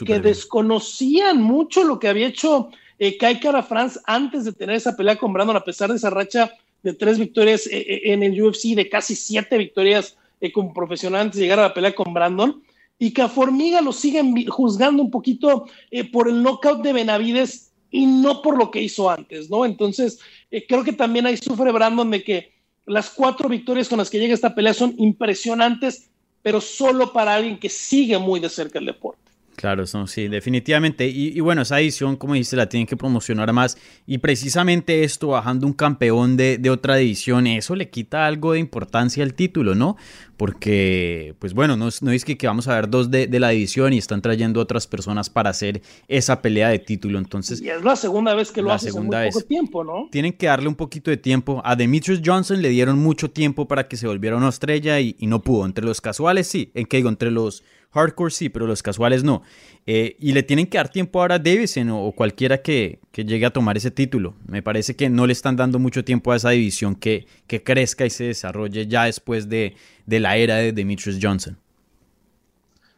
que desconocían mucho lo que había hecho eh, Kai Kara France antes de tener esa pelea con Brandon, a pesar de esa racha de tres victorias eh, eh, en el UFC, de casi siete victorias eh, como profesional antes de llegar a la pelea con Brandon, y que a Formiga lo siguen juzgando un poquito por el knockout de Benavides y no por lo que hizo antes, ¿no? Entonces, eh, creo que también ahí sufre Brandon de que las cuatro victorias con las que llega esta pelea son impresionantes, pero solo para alguien que sigue muy de cerca el deporte. Claro, sí, definitivamente. Y, bueno, esa edición, como dijiste, la tienen que promocionar más. Y precisamente esto, bajando un campeón de, de, otra edición, eso le quita algo de importancia al título, ¿no? Porque, pues bueno, no, no es que, que, vamos a ver dos de, de, la división y están trayendo otras personas para hacer esa pelea de título. Entonces, y es la segunda vez que lo hace en muy poco tiempo, ¿no? Tienen que darle un poquito de tiempo. A Demetrius Johnson le dieron mucho tiempo para que se volviera una estrella y, y no pudo. Entre los casuales, sí. ¿En qué digo? Entre los Hardcore sí, pero los casuales no. Eh, y le tienen que dar tiempo ahora a Davison o, cualquiera que, llegue a tomar ese título. Me parece que no le están dando mucho tiempo a esa división que, que crezca y se desarrolle ya después de, la era de Demetrius Johnson.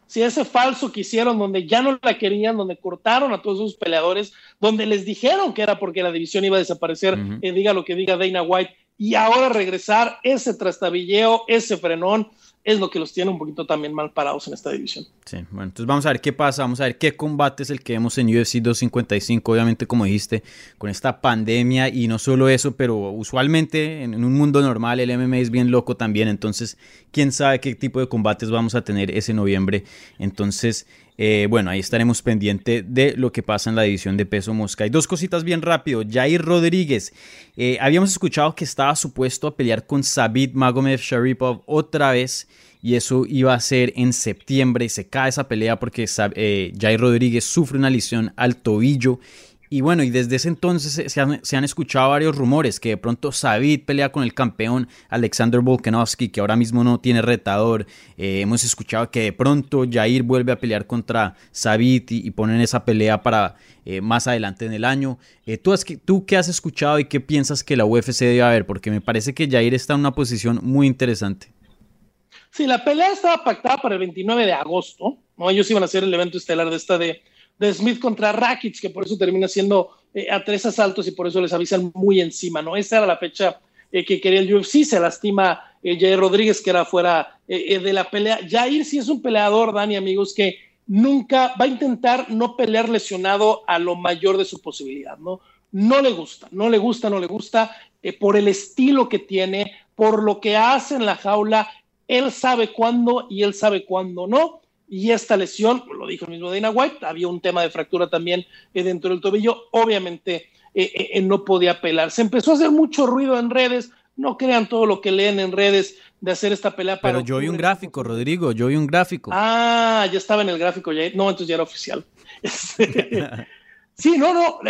Si ese falso que hicieron, donde ya no la querían, donde cortaron a todos esos peleadores, donde les dijeron que era porque la división iba a desaparecer, eh, diga lo que diga Dana White, y ahora regresar ese trastabilleo, ese frenón, es lo que los tiene un poquito también mal parados en esta división. Sí, bueno, entonces vamos a ver qué pasa, vamos a ver qué combate es el que vemos en UFC 255, obviamente como dijiste, con esta pandemia y no solo eso, pero usualmente en un mundo normal el MMA es bien loco también, entonces quién sabe qué tipo de combates vamos a tener ese noviembre, entonces eh, bueno, ahí estaremos pendiente de lo que pasa en la división de peso mosca. Hay dos cositas bien rápido. Jair Rodríguez, eh, habíamos escuchado que estaba supuesto a pelear con Sabit Magomed Sharipov otra vez y eso iba a ser en septiembre. Se cae esa pelea porque eh, Jair Rodríguez sufre una lesión al tobillo y bueno, y desde ese entonces se han, escuchado varios rumores que de pronto Sabit pelea con el campeón Alexander Volkanovski, que ahora mismo no tiene retador. Eh, hemos escuchado que de pronto Jair vuelve a pelear contra Sabit y, ponen esa pelea para eh, más adelante en el año. Eh, ¿tú, has, ¿Tú qué has escuchado y qué piensas que la UFC debe haber? Porque me parece que Jair está en una posición muy interesante. Sí, la pelea estaba pactada para el 29 de agosto. ¿no? Ellos iban a hacer el evento estelar de esta de de Smith contra Rakic, que por eso termina siendo eh, a tres asaltos y por eso les avisan muy encima, ¿no? Esa era la fecha eh, que quería el UFC, se lastima Jair Rodríguez, que era fuera de la pelea. Jair sí es un peleador, Dani, amigos, que nunca va a intentar no pelear lesionado a lo mayor de su posibilidad, ¿no? No le gusta, no le gusta, no le gusta, por el estilo que tiene, por lo que hace en la jaula, él sabe cuándo y él sabe cuándo no. Y esta lesión, lo dijo el mismo Dana White, había un tema de fractura también eh, dentro del tobillo, obviamente eh, eh, no podía pelar. Se empezó a hacer mucho ruido en redes, no crean todo lo que leen en redes de hacer esta pelea para. Pero yo vi un gráfico, Rodrigo, yo vi un gráfico. Ah, ya estaba en el gráfico, ya, no, entonces ya era oficial. sí, no, no,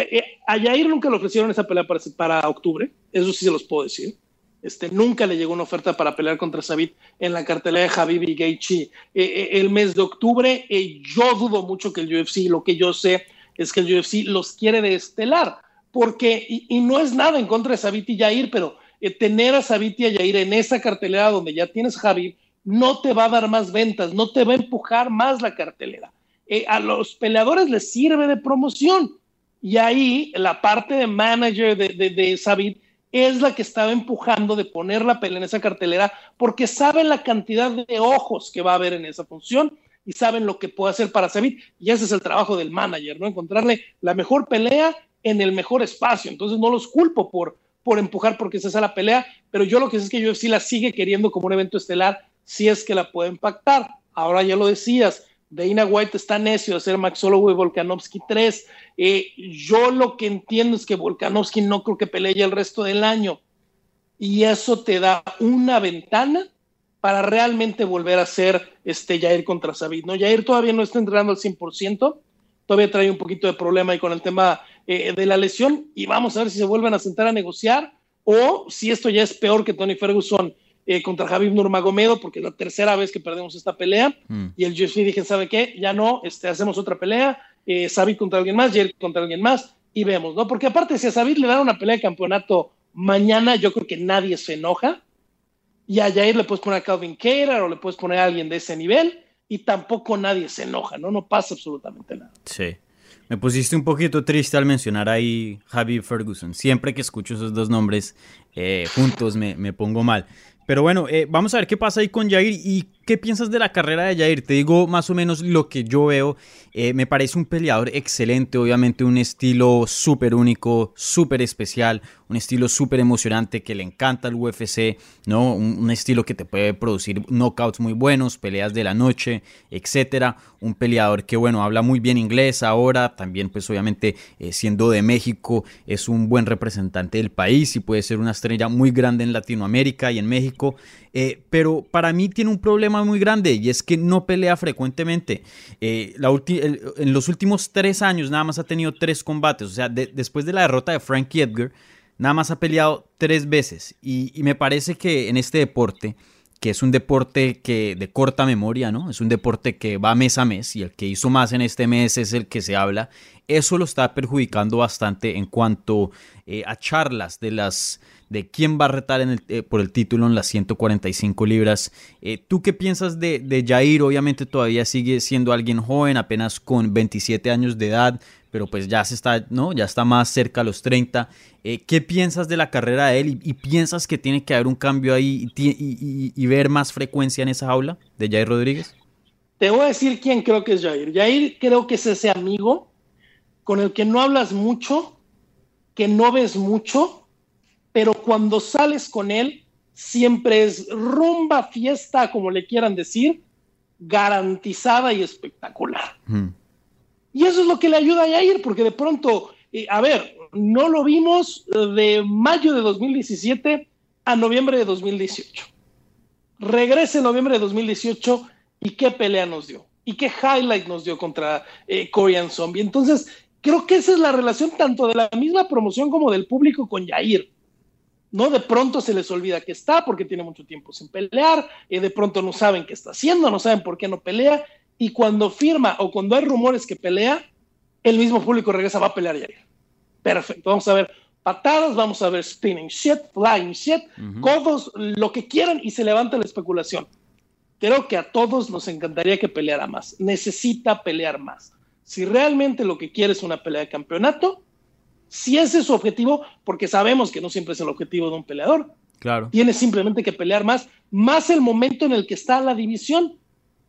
a Jair nunca le ofrecieron esa pelea para, para octubre, eso sí se los puedo decir. Este, nunca le llegó una oferta para pelear contra Sabit en la cartelera de Javib y Gaethje eh, eh, el mes de octubre. Eh, yo dudo mucho que el UFC, lo que yo sé es que el UFC los quiere de estelar, porque, y, no es nada en contra de Sabit y Jair, pero tener a Sabit y a Jair en esa cartelera donde ya tienes Javib no te va a dar más ventas, no te va a empujar más la cartelera. a los peleadores les sirve de promoción. Y ahí la parte de manager de, de, de Sabit es la que estaba empujando de poner la pelea en esa cartelera porque saben la cantidad de ojos que va a haber en esa función y saben lo que puede hacer para Sabit y ese es el trabajo del manager, ¿no? Encontrarle la mejor pelea en el mejor espacio. Entonces no los culpo por, por empujar porque esa es la pelea, pero yo lo que sé es que UFC la sigue queriendo como un evento estelar si es que la puede impactar. Ahora ya lo decías, Dana White está necio de hacer Max Holloway Volkanovski 3. Eh, yo lo que entiendo es que Volkanovski no creo que pelee el resto del año. Y eso te da una ventana para realmente volver a ser este Jair contra Sabit. ¿no? Jair todavía no está entrenando al 100%, todavía trae un poquito de problema ahí con el tema eh, de la lesión y vamos a ver si se vuelven a sentar a negociar o si esto ya es peor que Tony Ferguson eh, contra Javier Nurmagomedov, porque es la tercera vez que perdemos esta pelea. Mm. Y el UFC dije, ¿sabe qué? Ya no, este, hacemos otra pelea. Eh, contra alguien más, Jerry contra alguien más, y vemos, ¿no? Porque aparte, si a Sabit le dan una pelea de campeonato mañana, yo creo que nadie se enoja. Y a Jair le puedes poner a Calvin Keirar o le puedes poner a alguien de ese nivel y tampoco nadie se enoja, ¿no? No pasa absolutamente nada. Sí. Me pusiste un poquito triste al mencionar ahí Javi Ferguson. Siempre que escucho esos dos nombres eh, juntos me, me, pongo mal. Pero bueno, eh, vamos a ver qué pasa ahí con Jair y qué piensas de la carrera de Jair. Te digo más o menos lo que yo veo. Eh, me parece un peleador excelente, obviamente un estilo súper único, súper especial, un estilo súper emocionante que le encanta al UFC, ¿no? Un, estilo que te puede producir knockouts muy buenos, peleas de la noche, etcétera. Un peleador que, bueno, habla muy bien inglés ahora, también pues obviamente eh, siendo de México es un buen representante del país y puede ser una estrella muy grande en Latinoamérica y en México. Eh, pero para mí tiene un problema muy grande y es que no pelea frecuentemente. Eh, en los últimos tres años nada más ha tenido tres combates. O sea, después de la derrota de Frankie Edgar, nada más ha peleado tres veces. Y, me parece que en este deporte, que es un deporte que de corta memoria, ¿no? Es un deporte que va mes a mes y el que hizo más en este mes es el que se habla. Eso lo está perjudicando bastante en cuanto eh, a charlas de las de quién va a retar en eh, por el título en las 145 libras. Eh, ¿Tú qué piensas de, de, Jair? Obviamente todavía sigue siendo alguien joven, apenas con 27 años de edad, pero pues ya se está, ¿no? Ya está más cerca a los 30. Eh, ¿Qué piensas de la carrera de él? ¿Y, piensas que tiene que haber un cambio ahí y, y, ver más frecuencia en esa aula de Jair Rodríguez? Te voy a decir quién creo que es Jair. Jair creo que es ese amigo con el que no hablas mucho, que no ves mucho, pero cuando sales con él, siempre es rumba, fiesta, como le quieran decir, garantizada y espectacular. Y eso es lo que le ayuda a ir, porque de pronto, eh, a ver, no lo vimos de mayo de 2017 a noviembre de 2018. Regresa en noviembre de 2018 y qué pelea nos dio. Y qué highlight nos dio contra eh, Korean Zombie. Entonces, creo que esa es la relación tanto de la misma promoción como del público con Yair. ¿No? De pronto se les olvida que está porque tiene mucho tiempo sin pelear, y de pronto no saben qué está haciendo, no saben por qué no pelea, y cuando firma o cuando hay rumores que pelea, el mismo público regresa, va a pelear ya. Perfecto, vamos a ver patadas, vamos a ver spinning shit, flying shit, codos, lo que quieran y se levanta la especulación. Creo que a todos nos encantaría que peleara más. Necesita pelear más. Si realmente lo que quiere es una pelea de campeonato, Si ese es su objetivo, porque sabemos que no siempre es el objetivo de un peleador. Claro. Tiene simplemente que pelear más, más el momento en el que está la división,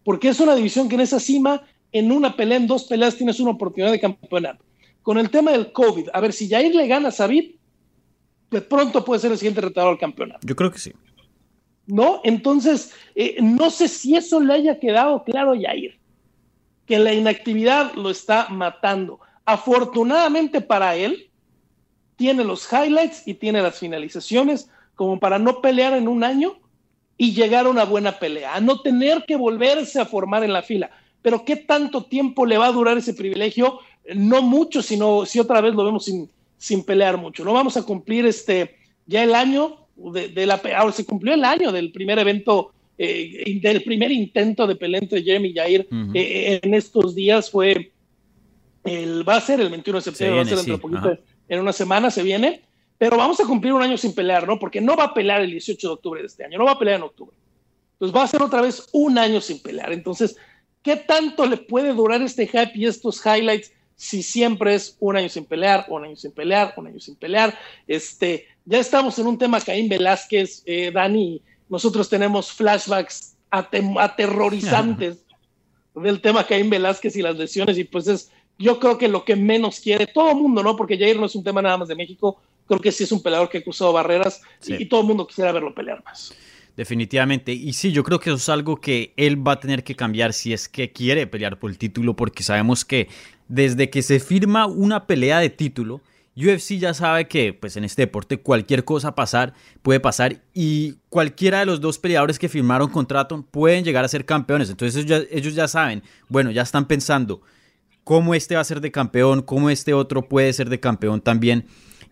porque es una división que en esa cima, en una pelea, en dos peleas, tienes una oportunidad de campeonar. Con el tema del COVID, a ver si Jair le gana a Sabit, de pronto puede ser el siguiente retador al campeonato. Yo creo que sí. ¿No? Entonces, eh, no sé si eso le haya quedado claro a Jair, que la inactividad lo está matando. Afortunadamente para él, tiene los highlights y tiene las finalizaciones como para no pelear en un año y llegar a una buena pelea, a no tener que volverse a formar en la fila. Pero ¿qué tanto tiempo le va a durar ese privilegio? No mucho, sino si otra vez lo vemos sin, sin pelear mucho. No vamos a cumplir este ya el año de, la ahora se cumplió el año del primer evento eh, del primer intento de pelea entre Jeremy Jair eh, en estos días fue el va a ser el 21 de septiembre, va a ser dentro de poquito, en una semana se viene, pero vamos a cumplir un año sin pelear, ¿no? Porque no va a pelear el 18 de octubre de este año, no va a pelear en octubre. Entonces va a ser otra vez un año sin pelear. Entonces, ¿qué tanto le puede durar este hype y estos highlights si siempre es un año sin pelear, un año sin pelear, un año sin pelear? Este, ya estamos en un tema Caín Velázquez, eh, Dani, nosotros tenemos flashbacks aterrorizantes del tema Caín Velázquez y las lesiones y pues es yo creo que lo que menos quiere todo el mundo, ¿no? Porque Jair no es un tema nada más de México, creo que sí es un peleador que ha cruzado barreras y, todo el mundo quisiera verlo pelear más. Definitivamente. Y sí, yo creo que eso es algo que él va a tener que cambiar si es que quiere pelear por el título, porque sabemos que desde que se firma una pelea de título, UFC ya sabe que pues en este deporte cualquier cosa pasar puede pasar y cualquiera de los dos peleadores que firmaron contrato pueden llegar a ser campeones. Entonces ellos ya, ellos ya saben, bueno, ya están pensando, cómo este va a ser de campeón, cómo este otro puede ser de campeón también.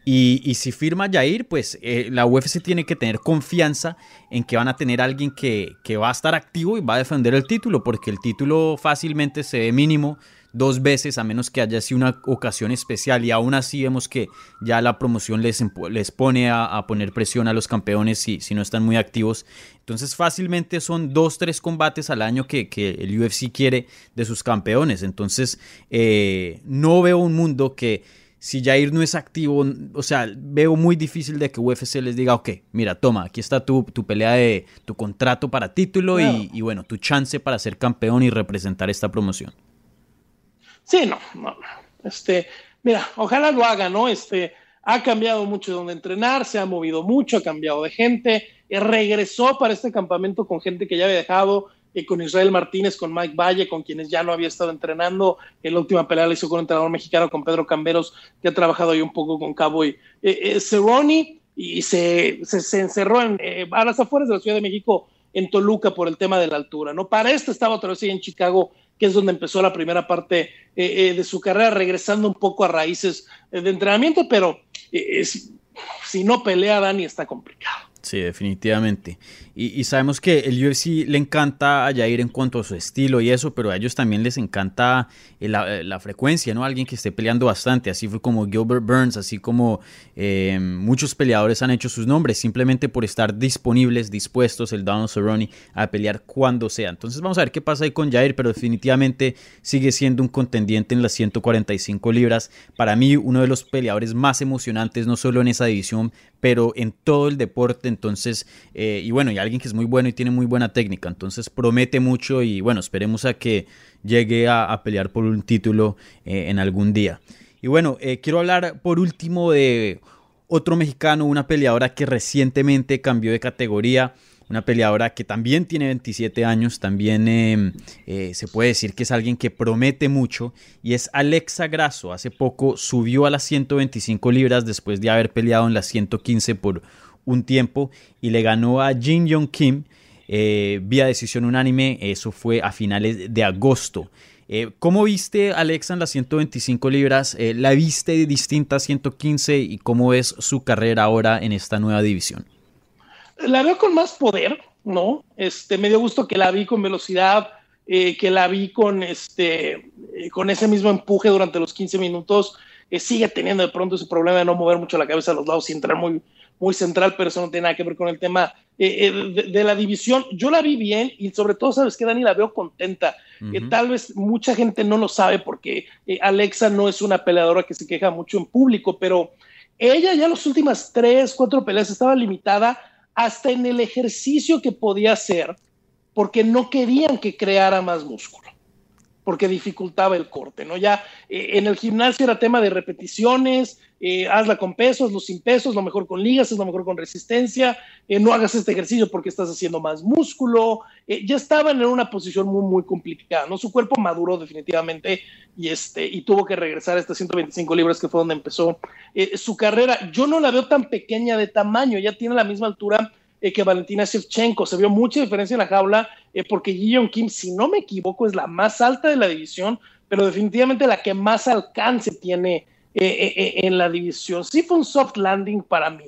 Y, si firma Jair, pues eh, la UFC tiene que tener confianza en que van a tener alguien que, que, va a estar activo y va a defender el título, porque el título fácilmente se ve mínimo dos veces, a menos que haya sido una ocasión especial. Y aún así vemos que ya la promoción les, les pone a, poner presión a los campeones si, si no están muy activos. Entonces fácilmente son dos, tres combates al año que, el UFC quiere de sus campeones. Entonces eh, no veo un mundo que si Jair no es activo, o sea, veo muy difícil de que UFC les diga, ok, mira, toma, aquí está tu, tu pelea de tu contrato para título y, y, bueno, tu chance para ser campeón y representar esta promoción. Sí, no, no. Este, mira, ojalá lo haga, ¿no? Este, ha cambiado mucho de donde entrenar, se ha movido mucho, ha cambiado de gente, eh, regresó para este campamento con gente que ya había dejado, eh, con Israel Martínez, con Mike Valle, con quienes ya no había estado entrenando. En la última pelea la hizo con un entrenador mexicano, con Pedro Camberos, que ha trabajado ahí un poco con Cowboy eh, Cerrone, y se, se, encerró en, a las afueras de la Ciudad de México, en Toluca, por el tema de la altura, ¿no? Para esto estaba otra vez en Chicago que es donde empezó la primera parte eh, eh, de su carrera, regresando un poco a raíces eh, de entrenamiento, pero si no pelea Dani está complicado. Sí, definitivamente. Y, sabemos que el UFC le encanta a Jair en cuanto a su estilo y eso, pero a ellos también les encanta eh, eh, la, frecuencia, ¿no? Alguien que esté peleando bastante. Así fue como Gilbert Burns, así como eh, muchos peleadores han hecho sus nombres simplemente por estar disponibles, dispuestos, el Donald Cerrone, a pelear cuando sea. Entonces vamos a ver qué pasa ahí con Jair, pero definitivamente sigue siendo un contendiente en las 145 libras. Para mí, uno de los peleadores más emocionantes, no solo en esa división, pero en todo el deporte. Entonces, y bueno, ya alguien que es muy bueno y tiene muy buena técnica, entonces promete mucho y bueno, esperemos a que llegue a, pelear por un título eh, en algún día. Y bueno, eh, quiero hablar por último de otro mexicano, una peleadora que recientemente cambió de categoría, una peleadora que también tiene 27 años, también em, eh, se puede decir que es alguien que promete mucho y es Alexa Grasso. Hace poco subió a las 125 libras después de haber peleado en las 115 por un tiempo y le ganó a Jin Yong Kim eh, vía decisión unánime. Eso fue a finales de agosto. Eh, ¿Cómo viste Alexa en las 125 libras? ¿La viste distinta a 115 y cómo ves su carrera ahora en esta nueva división? La veo con más poder, ¿no? Este, me dio gusto que la vi con velocidad, que la vi con, este, con ese mismo empuje durante los 15 minutos. sigue teniendo de pronto ese problema de no mover mucho la cabeza a los lados y entrar muy, muy central, pero eso no tiene nada que ver con el tema eh, eh, de, la división. Yo la vi bien y sobre todo, ¿sabes que Dani? La veo contenta. tal vez mucha gente no lo sabe porque Alexa no es una peleadora que se queja mucho en público, pero ella ya las últimas tres, cuatro peleas estaba limitada hasta en el ejercicio que podía hacer porque no querían que creara más músculo porque dificultaba el corte, ¿no? Ya eh, en el gimnasio era tema de repeticiones, eh, hazla con pesos, lo sin pesos, lo mejor con ligas, es lo mejor con resistencia, eh, no hagas este ejercicio porque estás haciendo más músculo, ya estaban en una posición muy, muy complicada, ¿no? Su cuerpo maduró definitivamente y, este, y tuvo que regresar a estas 125 libras que fue donde empezó su carrera. Yo no la veo tan pequeña de tamaño, ya tiene la misma altura eh, que Valentina Shevchenko. Se vio mucha diferencia en la jaula eh, porque Ji Kim, si no me equivoco, es la más alta de la división, pero definitivamente la que más alcance tiene eh, en la división. Sí fue un soft landing para mí.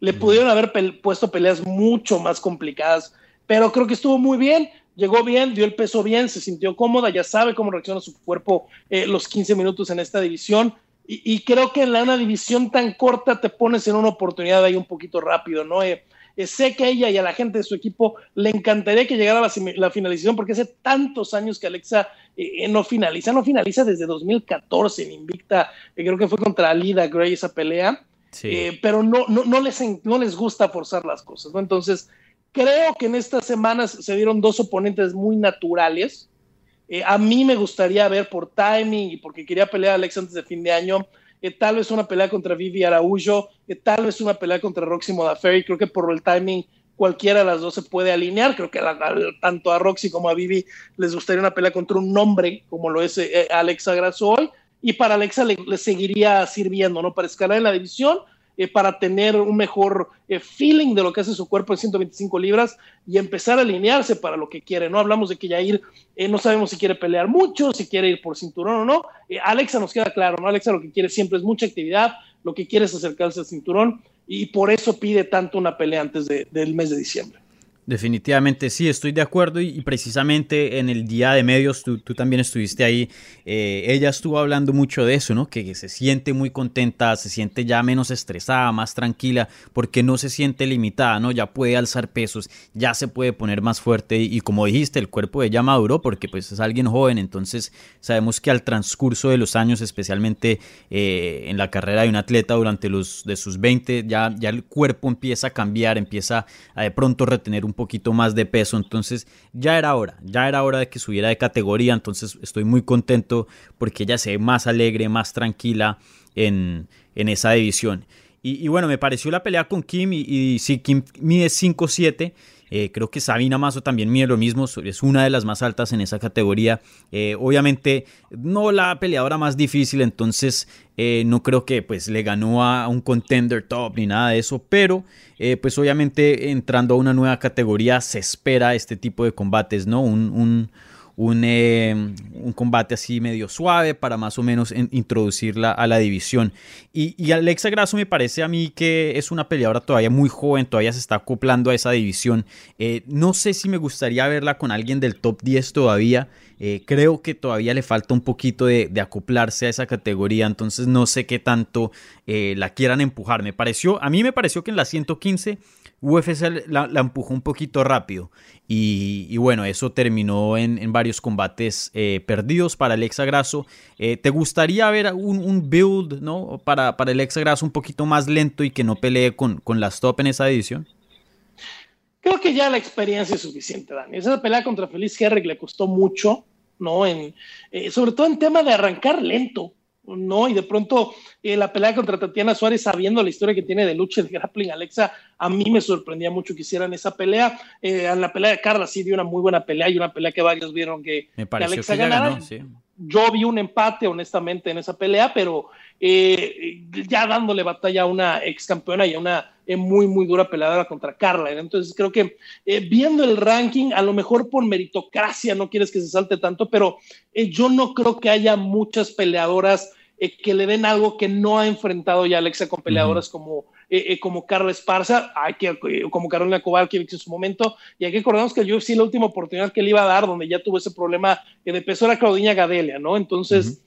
Le pudieron haber puesto peleas mucho más complicadas, pero creo que estuvo muy bien. Llegó bien, dio el peso bien, se sintió cómoda, ya sabe cómo reacciona su cuerpo los 15 minutos en esta división. Y, creo que en la, una división tan corta te pones en una oportunidad ahí un poquito rápido, ¿no? Eh, sé que a ella y a la gente de su equipo le encantaría que llegara la, la finalización porque hace tantos años que Alexa eh, eh, no finaliza, no finaliza desde 2014 en Invicta, creo que fue contra Alida Gray esa pelea, pero no, no, no, les, no les gusta forzar las cosas, ¿no? Entonces, creo que en estas semanas se dieron dos oponentes muy naturales. a mí me gustaría ver por timing y porque quería pelear a Alexa antes de fin de año eh, tal vez una pelea contra Vivi Araújo, eh, tal vez una pelea contra Roxy Modafferi. Creo que por el timing cualquiera de las dos se puede alinear. Creo que tanto a Roxy como a Vivi les gustaría una pelea contra un nombre como lo es eh, Alexa Grasso hoy. Y para Alexa le, le, seguiría sirviendo, ¿no? Para escalar en la división eh, para tener un mejor eh, feeling de lo que hace su cuerpo en 125 libras y empezar a alinearse para lo que quiere, ¿no? Hablamos de que Yair eh, no sabemos si quiere pelear mucho, si quiere ir por cinturón o no. Alexa nos queda claro, ¿no? Alexa lo que quiere siempre es mucha actividad, lo que quiere es acercarse al cinturón y por eso pide tanto una pelea antes del mes de diciembre. Definitivamente sí, estoy de acuerdo y, precisamente en el día de medios tú, también estuviste ahí, eh, ella estuvo hablando mucho de eso, ¿no? Que, se siente muy contenta, se siente ya menos estresada, más tranquila, porque no se siente limitada, ¿no? Ya puede alzar pesos, ya se puede poner más fuerte y, como dijiste, el cuerpo de ella maduró porque pues es alguien joven, entonces sabemos que al transcurso de los años, especialmente eh, en la carrera de un atleta durante los de sus 20, ya, ya el cuerpo empieza a cambiar, empieza a de pronto retener un poquito más de peso, entonces ya era hora, ya era hora de que subiera de categoría, entonces estoy muy contento porque ella se ve más alegre, más tranquila en, en esa división. Y, bueno, me pareció la pelea con Kim y, y sí, Kim mide 5'7", eh, creo que Sabina Mazo también mide lo mismo, es una de las más altas en esa categoría. Eh, obviamente no la peleadora más difícil, entonces eh, no creo que pues le ganó a un contender top ni nada de eso, pero pues obviamente entrando a una nueva categoría se espera este tipo de combates, ¿no? un un, combate así medio suave para más o menos introducirla a la división. Y, Alexa Grasso me parece a mí que es una peleadora todavía muy joven, todavía se está acoplando a esa división. Eh, no sé si me gustaría verla con alguien del top 10 todavía. Eh, creo que todavía le falta un poquito de, acoplarse a esa categoría, entonces no sé qué tanto eh, la quieran empujar. Me pareció, a mí me pareció que en la 115 UFC la, empujó un poquito rápido y, bueno, eso terminó en, varios combates eh, perdidos para Alexa Grasso. Eh, ¿Te gustaría ver un, build ¿no? para, para Alexa Grasso un poquito más lento y que no pelee con, con las top en esa edición? Creo que ya la experiencia es suficiente, Dani. Esa pelea contra Feliz Herrick le costó mucho, ¿no? En, eh, sobre todo en tema de arrancar lento. ¿No? Y de pronto eh, la pelea contra Tatiana Suárez, sabiendo la historia que tiene de lucha de grappling, Alexa, a mí me sorprendía mucho que hicieran esa pelea. Eh, en la pelea de Carla sí dio una muy buena pelea y una pelea que varios vieron que, Alexa ganara. Yo vi un empate, honestamente, en esa pelea, pero eh, ya dándole batalla a una ex campeona y a una muy, muy dura peleadora contra Carla. Entonces creo que viendo el ranking, a lo mejor por meritocracia no quieres que se salte tanto, pero yo no creo que haya muchas peleadoras eh, que le den algo que no ha enfrentado ya Alexa con peleadoras como, eh, eh, como Carla Esparza, hay que, como Carolina Kowalkiewicz en su momento, y hay que acordarnos que el UFC la última oportunidad que le iba a dar, donde ya tuvo ese problema de peso, era Claudina Gadelia, ¿no? Entonces,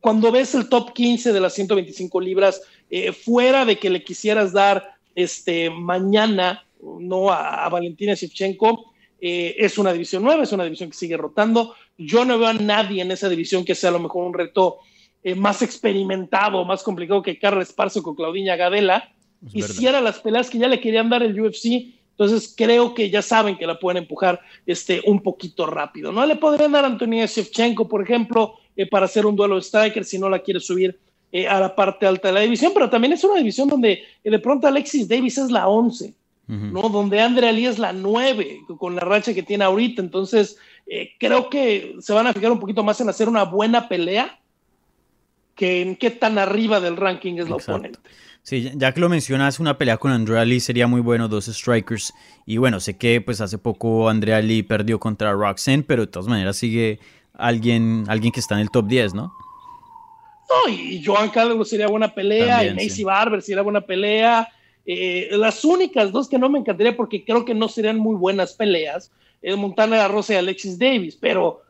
cuando ves el top 15 de las 125 libras, fuera de que le quisieras dar este, mañana no a, Valentina Shevchenko. Eh, es una división nueva, es una división que sigue rotando. Yo no veo a nadie en esa división que sea a lo mejor un reto eh, más experimentado, más complicado que Carla Esparzo con Claudinha Gadela. Hiciera las peleas que ya le querían dar el UFC. Entonces creo que ya saben que la pueden empujar este, un poquito rápido. No le podrían dar a Antonia Shevchenko, por ejemplo, eh, para hacer un duelo de striker si no la quiere subir eh, a la parte alta de la división, pero también es una división donde de pronto Alexis Davis es la 11, ¿no? Donde Andrea Lee es la 9, con la racha que tiene ahorita. Entonces, creo que se van a fijar un poquito más en hacer una buena pelea que en qué tan arriba del ranking es la oponente. Sí, ya que lo mencionas, una pelea con Andrea Lee sería muy bueno, dos strikers. Y bueno, sé que pues hace poco Andrea Lee perdió contra Roxanne, pero de todas maneras sigue alguien, alguien que está en el top 10, ¿no? No, y Joan Calderwood sería buena pelea, y Macy Barber sería buena pelea. Eh, las únicas dos que no me encantaría porque creo que no serían muy buenas peleas es Montana Rosa y Alexis Davis, pero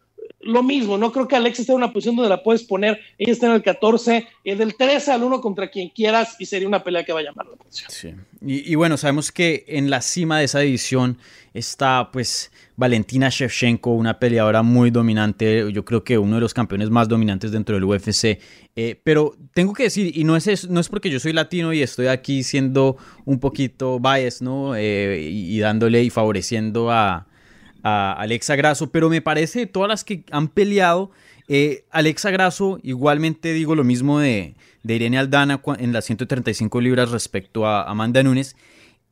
lo mismo, no creo que Alex esté en una posición donde la puedes poner, ella está en el 14, el del 13 al 1 contra quien quieras y sería una pelea que va a llamar la atención. Sí. Y, bueno, sabemos que en la cima de esa división está pues Valentina Shevchenko, una peleadora muy dominante, yo creo que uno de los campeones más dominantes dentro del UFC, eh, pero tengo que decir, y no es, no es porque yo soy latino y estoy aquí siendo un poquito bias, ¿no? Eh, y dándole y favoreciendo a a Alexa Grasso, pero me parece de todas las que han peleado, eh, Alexa Grasso, igualmente digo lo mismo de, Irene Aldana en las 135 libras respecto a Amanda Nunes.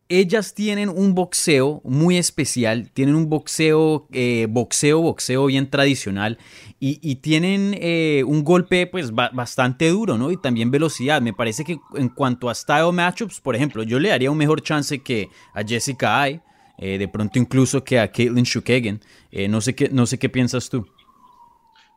Ellas tienen un boxeo muy especial, tienen un boxeo, eh, boxeo, boxeo bien tradicional y, tienen eh, un golpe pues bastante duro, ¿no? Y también velocidad. Me parece que en cuanto a style matchups, por ejemplo, yo le daría un mejor chance que a Jessica Ay eh, de pronto incluso que a Caitlin Shukagan. Eh, no, sé qué, no sé qué piensas tú.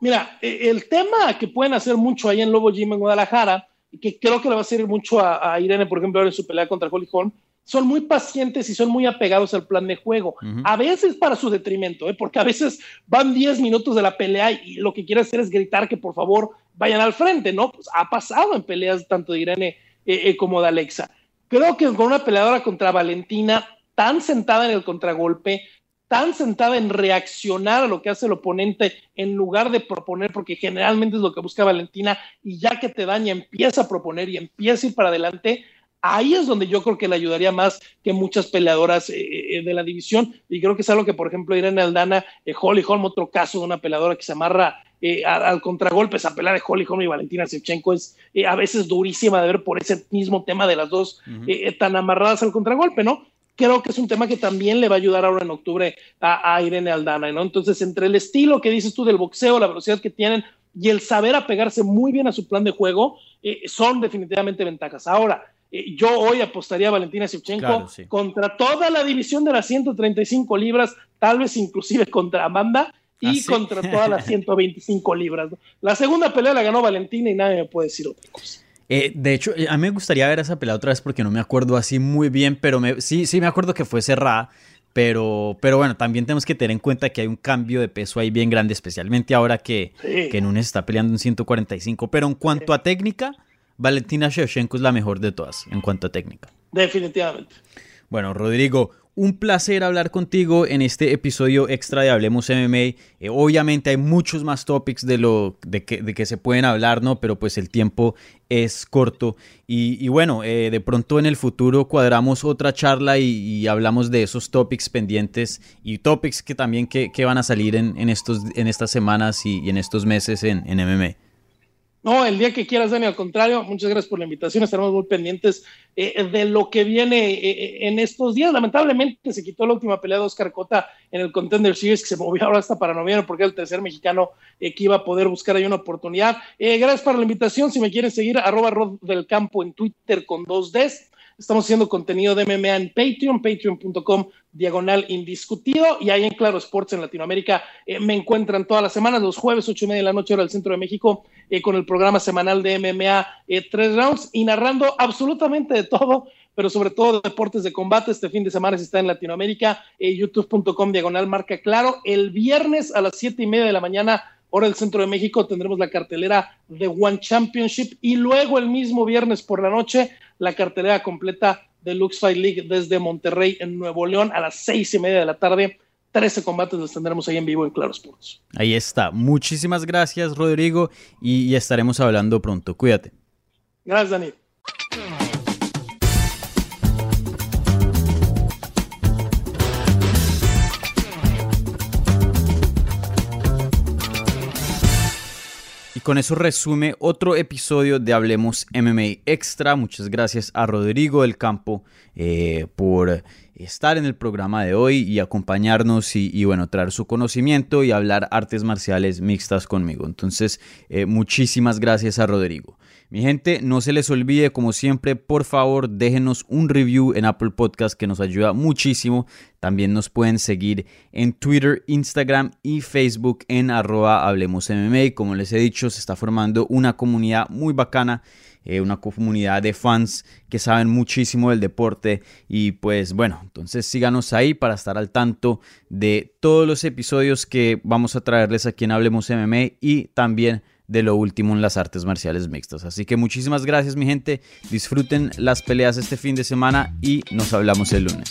Mira, e, el tema que pueden hacer mucho ahí en Lobo Gym en Guadalajara, y que creo que le va a servir mucho a, Irene, por ejemplo, en su pelea contra Holly Holm, son muy pacientes y son muy apegados al plan de juego. A veces para su detrimento, ¿eh? porque a veces van 10 minutos de la pelea y lo que quiere hacer es gritar que por favor vayan al frente, ¿no? Pues ha pasado en peleas tanto de Irene como de Alexa. Creo que con una peleadora contra Valentina tan sentada en el contragolpe, tan sentada en reaccionar a lo que hace el oponente en lugar de proponer, porque generalmente es lo que busca Valentina, y ya que te daña, empieza a proponer y empieza a ir para adelante. Ahí es donde yo creo que le ayudaría más que muchas peleadoras eh, eh, de la división. Y creo que es algo que, por ejemplo, Irene Aldana, eh, Holly Holm, otro caso de una peleadora que se amarra al contragolpe, esa pelea de Holly Holm y Valentina Shevchenko es a veces durísima de ver por ese mismo tema de las dos tan amarradas al contragolpe, ¿no? Creo que es un tema que también le va a ayudar ahora en octubre a, Irene Aldana, ¿no? Entonces, entre el estilo que dices tú del boxeo, la velocidad que tienen y el saber apegarse muy bien a su plan de juego, eh, son definitivamente ventajas. Ahora, eh, yo hoy apostaría a Valentina Shevchenko contra toda la división de las 135 libras, tal vez inclusive contra Amanda y ah, contra todas las 125 libras. La segunda pelea la ganó Valentina y nadie me puede decir otra cosa. Eh, de hecho, eh, a mí me gustaría ver esa pelea otra vez porque no me acuerdo así muy bien, pero sí, sí me acuerdo que fue cerrada. Pero, pero bueno, también tenemos que tener en cuenta que hay un cambio de peso ahí bien grande, especialmente ahora que, que Nunes está peleando en 145. Pero en cuanto a técnica, Valentina Shevchenko es la mejor de todas, en cuanto a técnica. Definitivamente. Bueno, Rodrigo, un placer hablar contigo en este episodio extra de Hablemos MMA. Eh, obviamente hay muchos más topics de lo de que, se pueden hablar, ¿no? Pero pues el tiempo es corto. Y, bueno, eh, de pronto en el futuro cuadramos otra charla y, hablamos de esos topics pendientes y topics que también que, van a salir en, estos, en estas semanas y, en estos meses en, en MMA. No, el día que quieras, Dani, al contrario, muchas gracias por la invitación. Estaremos muy pendientes eh, de lo que viene eh, eh, en estos días. Lamentablemente se quitó la última pelea de Oscar Cota en el Contender Series, que se movió ahora hasta para noviembre, porque era el tercer mexicano que iba a poder buscar ahí una oportunidad. gracias por la invitación. Si me quieren seguir, arroba Rod del Campo en Twitter con dos Ds. Estamos haciendo contenido de MMA en Patreon, patreon.com diagonal indiscutido. Y ahí en Claro Sports en Latinoamérica eh, me encuentran todas las semanas, los jueves, ocho y media de la noche, hora del centro de México, eh, con el programa semanal de MMA eh, Tres Rounds y narrando absolutamente de todo, pero sobre todo deportes de combate. Este fin de semana si está en Latinoamérica, youtube.com diagonal marca claro. El viernes a las siete y media de la mañana hora del centro de México tendremos la cartelera de One Championship y luego el mismo viernes por la noche la cartelera completa de Lux Fight League desde Monterrey, en Nuevo León, a las seis y media de la tarde. 13 combates los tendremos ahí en vivo en Claro Sports. Ahí está. Muchísimas gracias, Rodrigo, y, y estaremos hablando pronto. Cuídate. Gracias, Dani. Con eso resume otro episodio de Hablemos MMA Extra. Muchas gracias a Rodrigo del Campo eh, por estar en el programa de hoy y acompañarnos y, bueno, traer su conocimiento y hablar artes marciales mixtas conmigo. Entonces, eh, muchísimas gracias a Rodrigo. Mi gente, no se les olvide, como siempre, por favor, déjenos un review en Apple Podcast que nos ayuda muchísimo. También nos pueden seguir en Twitter, Instagram y Facebook en arroba Hablemos MMA. Como les he dicho, se está formando una comunidad muy bacana. Eh, una comunidad de fans que saben muchísimo del deporte y pues bueno, entonces síganos ahí para estar al tanto de todos los episodios que vamos a traerles aquí en Hablemos MMA y también de lo último en las artes marciales mixtas. Así que muchísimas gracias mi gente, disfruten las peleas este fin de semana y nos hablamos el lunes.